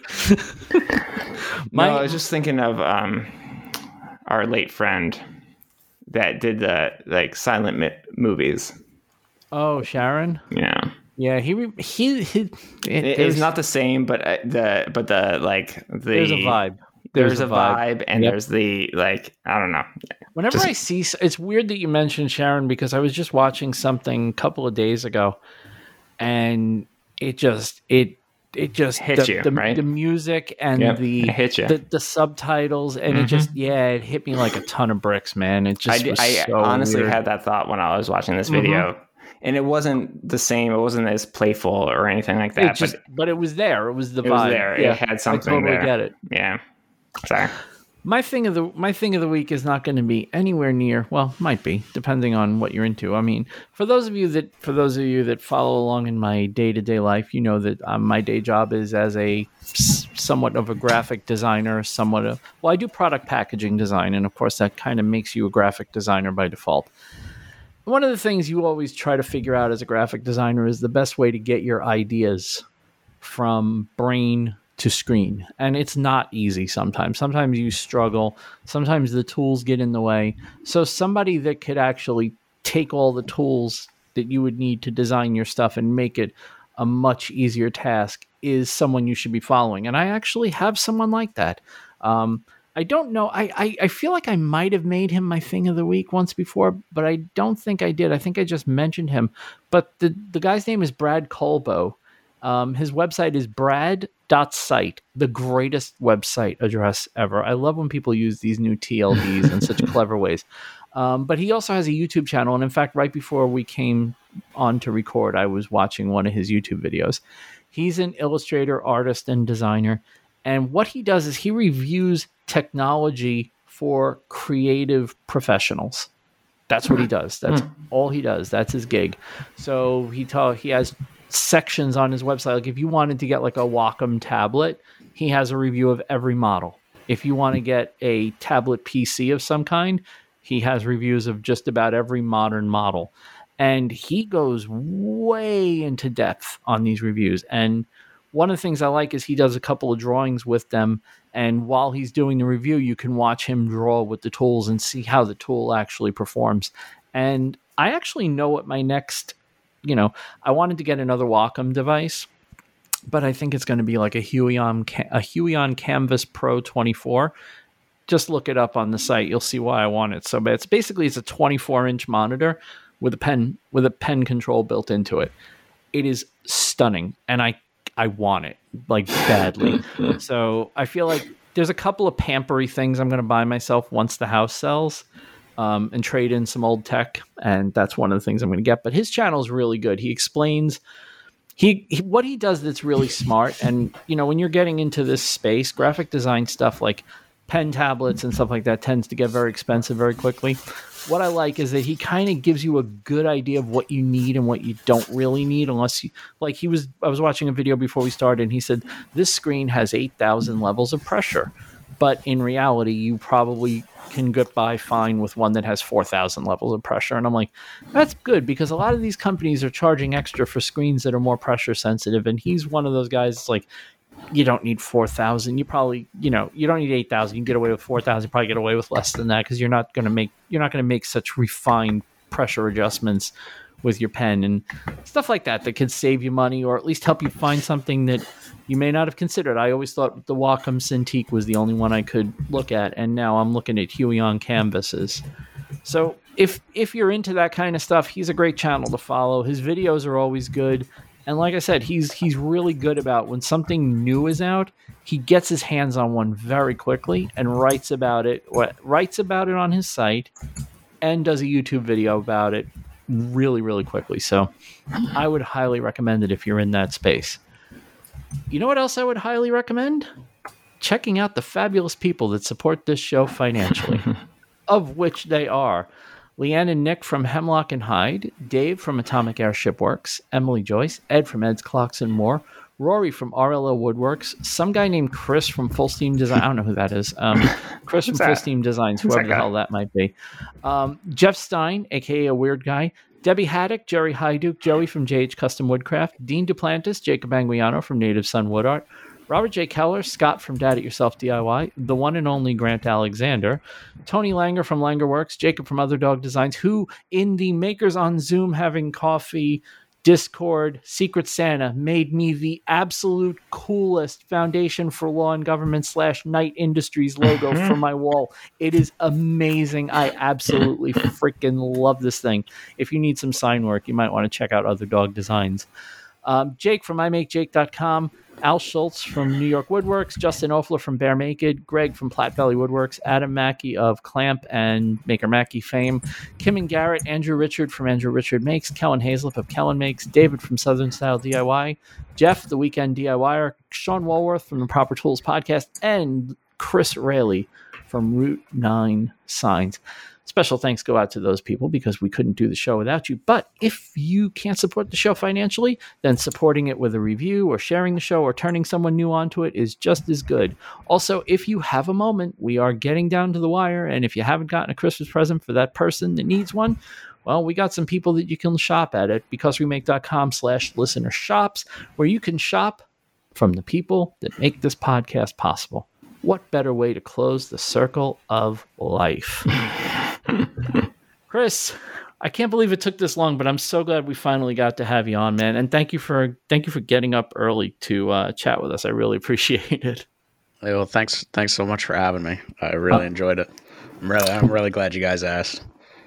My,
My-
no, I was just thinking of um our late friend that did the like silent mi- movies.
oh, Sharon.
Yeah.
Yeah, he re- he, he it, there's,
not the same, but uh, the but the like the
there's a vibe.
there's, a vibe, and
Yep.
there's the like I don't know.
Whenever
Just-
I see, it's weird that you mentioned Sharon because I was just watching something a couple of days ago, and it just it it just
Hit
the,
you,
the,
right?
the music and
Yep,
the
hit you.
the, the subtitles and it
Mhm.
just yeah it hit me like a ton of bricks man it just was
I
so
honestly
weird.
had that thought when I was watching this video, and it wasn't the same. It wasn't as playful or anything like
it
that.
just,
but
but it was there it was the
it was
vibe
there.
yeah
It had
I
something
totally
there.
get it
Yeah. Sorry.
My thing of the my thing of the week is not going to be anywhere near well might be depending on what you're into. I mean for those of you that for those of you that follow along in my day-to-day life you know that um, my day job is as a somewhat of a graphic designer somewhat of well i do product packaging design and of course that kind of makes you a graphic designer by default. One of the things you always try to figure out as a graphic designer is the best way to get your ideas from brain to screen. And it's not easy sometimes. Sometimes you struggle. Sometimes the tools get in the way. So, somebody that could actually take all the tools that you would need to design your stuff and make it a much easier task is someone you should be following. And I actually have someone like that. Um, I don't know. I, I, I feel like I might have made him my thing of the week once before, but I don't think I did. I think I just mentioned him. But the, the guy's name is Brad Colbow. Um, his website is brad.site, the greatest website address ever. I love when people use these new TLDs in such clever ways. Um, but he also has a YouTube channel. And in fact, right before we came on to record, I was watching one of his YouTube videos. He's an illustrator, artist, and designer. And what he does is he reviews technology for creative professionals. That's what he does. That's all he does. That's his gig. So he tell he has sections on his website. Like if you wanted to get like a Wacom tablet, he has a review of every model. If you want to get a tablet PC of some kind, he has reviews of just about every modern model. and he goes way into depth on these reviews. And one of the things I like is he does a couple of drawings with them. And while he's doing the review, you can watch him draw with the tools and see how the tool actually performs. And I actually know what my next, you know, I wanted to get another Wacom device, but I think it's going to be like a Huion, a Huion Kamvas Pro 24. Just look it up on the site; you'll see why I want it so but It's basically it's a 24 inch monitor with a pen with a pen control built into it. It is stunning, and I I want it like badly. so I feel like there's a couple of pampery things I'm going to buy myself once the house sells. Um, and trade in some old tech, and that's one of the things I'm going to get. But his channel is really good. He explains he, he, what he does that's really smart, and you know when you're getting into this space, graphic design stuff like pen tablets and stuff like that tends to get very expensive very quickly what I like is that he kind of gives you a good idea of what you need and what you don't really need, unless you like. He was I was watching a video before we started, and he said this screen has eight thousand levels of pressure, but in reality, you probably can get by fine with one that has 4,000 levels of pressure. And I'm like, that's good because a lot of these companies are charging extra for screens that are more pressure sensitive. And he's one of those guys like, you don't need 4,000. You probably, you know, you don't need 8,000. You can get away with 4,000, probably get away with less than that because you're not going to make, you're not going to make such refined pressure adjustments with your pen and stuff like that that can save you money or at least help you find something that you may not have considered. I always thought the Wacom Cintiq was the only one I could look at, and now I'm looking at Huion Kamvases. So if if you're into that kind of stuff, he's a great channel to follow. His videos are always good. And like I said, he's he's really good about when something new is out, he gets his hands on one very quickly and writes about it, writes about it on his site and does a YouTube video about it really really quickly. So I would highly recommend it if you're in that space. You know what else I would highly recommend? Checking out the fabulous people that support this show financially, of which they are Leanne and Nick from Hemlock and Hyde, Dave from Atomic Airship Works, Emily Joyce, Ed from Ed's Clocks and More, Rory from RLO Woodworks, some guy named Chris from Full Steam Design. I don't know who that is. Um, Chris from Full Steam Designs, whoever the hell that might be. Um, Jeff Stein, aka a weird guy. Debbie Haddock, Jerry Hyduke, Joey from JH Custom Woodcraft, Dean Duplantis, Jacob Anguiano from Native Son Wood Art, Robert J. Keller, Scott from Dad It Yourself DIY, the one and only Grant Alexander, Tony Langer from Langer Works, Jacob from Other Dog Designs, who in the Makers on Zoom having coffee Discord, Secret Santa made me the absolute coolest Foundation for Law and Government slash Knight Industries logo mm-hmm. for my wall. It is amazing. I absolutely freaking love this thing. If you need some sign work, you might want to check out Other Dog Designs. Um, Jake from imakejake.com, Al Schultz from New York Woodworks, Justin Ofler from Bear Naked, Greg from Platte Valley Woodworks, Adam Mackey of Clamp and Maker Mackey fame, Kim and Garrett, Andrew Richard from Andrew Richard Makes, Kellen Hazlip of Kellen Makes, David from Southern Style DIY, Jeff, the Weekend DIYer, Sean Walworth from the Proper Tools Podcast, and Chris Rayleigh from Route 9 Signs. Special thanks go out to those people because we couldn't do the show without you. But if you can't support the show financially, then supporting it with a review or sharing the show or turning someone new onto it is just as good. Also, if you have a moment, we are getting down to the wire. And if you haven't gotten a Christmas present for that person that needs one, well, we got some people that you can shop at it because-we-make.com slash listener shops, where you can shop from the people that make this podcast possible. What better way to close the circle of life? Chris, I can't believe it took this long, but I'm so glad we finally got to have you on, man. And thank you for thank you for getting up early to uh, chat with us. I really appreciate it.
Well, thanks thanks so much for having me. I really uh, enjoyed it. I'm really I'm really glad you guys asked.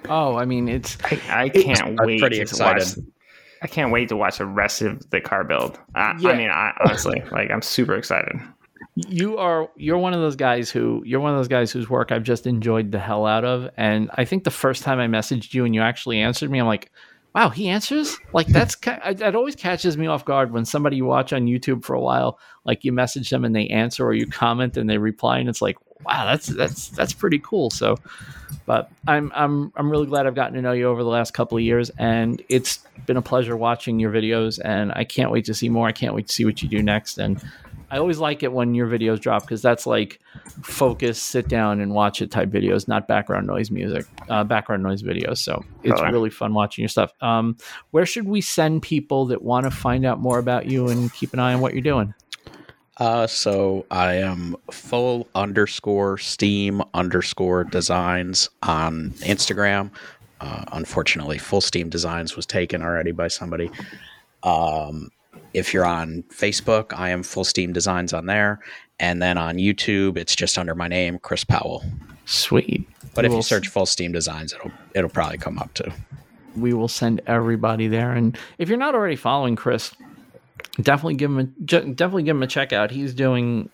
Oh, I mean, it's
I, I can't wait. Pretty excited. Watch, I can't wait to watch the rest of the car build. I, yeah. I mean, I, honestly, like I'm super excited
you are you're one of those guys who you're one of those guys whose work I've just enjoyed the hell out of. And I think the first time I messaged you and you actually answered me, I'm like, wow, he answers. Like that's that always catches me off guard when somebody you watch on YouTube for a while, like you message them and they answer, or you comment and they reply, and it's like, wow, that's that's that's pretty cool. So, but I'm I'm I'm really glad I've gotten to know you over the last couple of years, and it's been a pleasure watching your videos, and I can't wait to see more. I can't wait to see what you do next, and I always like it when your videos drop because that's like focus, sit down and watch it type videos, not background noise music, uh, background noise videos. So it's
Right.
really fun watching your stuff. Um, where should we send people that want to find out more about you and keep an eye on what you're doing?
Uh, so I am full underscore steam underscore designs on Instagram. Uh, unfortunately, full steam designs was taken already by somebody. Um, if you're on Facebook, I am full steam designs on there, and then on YouTube, it's just under my name, Chris Powell.
Sweet.
But
We
if you search full steam designs, it'll it'll probably come up too.
we will send everybody there. And if you're not already following Chris, definitely give him a definitely give him a check out. He's doing,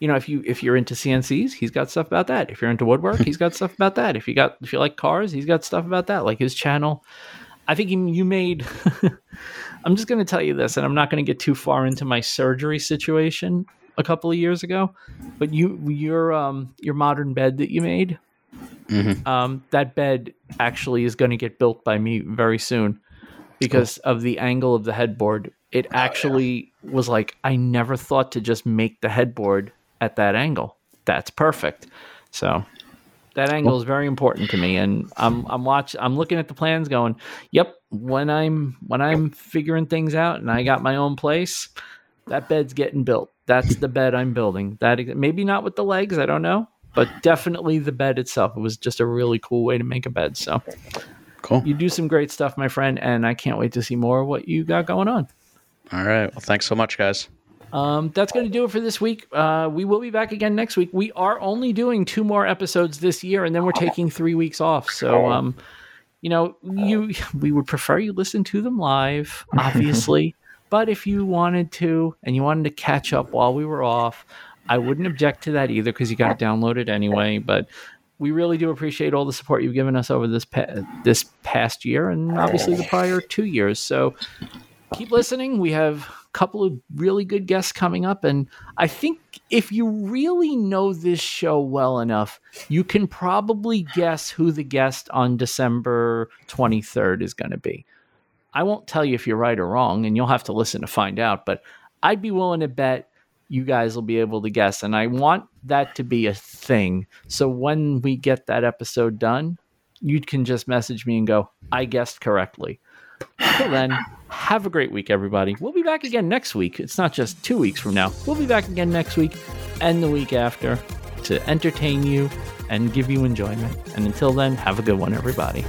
you know, if you if you're into CNCs, he's got stuff about that. If you're into woodwork, he's got stuff about that. If you got if you like cars, he's got stuff about that. Like his channel, I think he, you made. I'm just going to tell you this, and I'm not going to get too far into my surgery situation a couple of years ago, but you your um your modern bed that you made
Mhm.
um, that bed actually is going to get built by me very soon because of the angle of the headboard. It actually was like I never thought to just make the headboard at that angle. That's perfect. So that angle is very important to me, and I'm I'm watch I'm looking at the plans, going, "Yep." When I'm when I'm figuring things out, and I got my own place, that bed's getting built. That's the bed I'm building. That maybe not with the legs, I don't know, but definitely the bed itself. It was just a really cool way to make a bed. So
Cool.
you do some great stuff, my friend, and I can't wait to see more of what you got going on.
All right. Well, thanks so much, guys.
Um, that's going to do it for this week. Uh, we will be back again next week. We are only doing two more episodes this year, and then we're taking three weeks off. So, um, you know, you oh. we would prefer you listen to them live, obviously. but if you wanted to, and you wanted to catch up while we were off, I wouldn't object to that either because you got it downloaded anyway. But we really do appreciate all the support you've given us over this pa- this past year, and obviously the oh. prior two years. So keep listening. We have couple of really good guests coming up. And I think if you really know this show well enough, you can probably guess who the guest on December 23rd is going to be. I won't tell you if you're right or wrong, and you'll have to listen to find out, but I'd be willing to bet you guys will be able to guess. And I want that to be a thing. So when we get that episode done, you can just message me and go, I guessed correctly. Until then, have a great week, everybody. We'll be back again next week. It's not just two weeks from now. We'll be back again next week and the week after to entertain you and give you enjoyment. And until then, have a good one, everybody.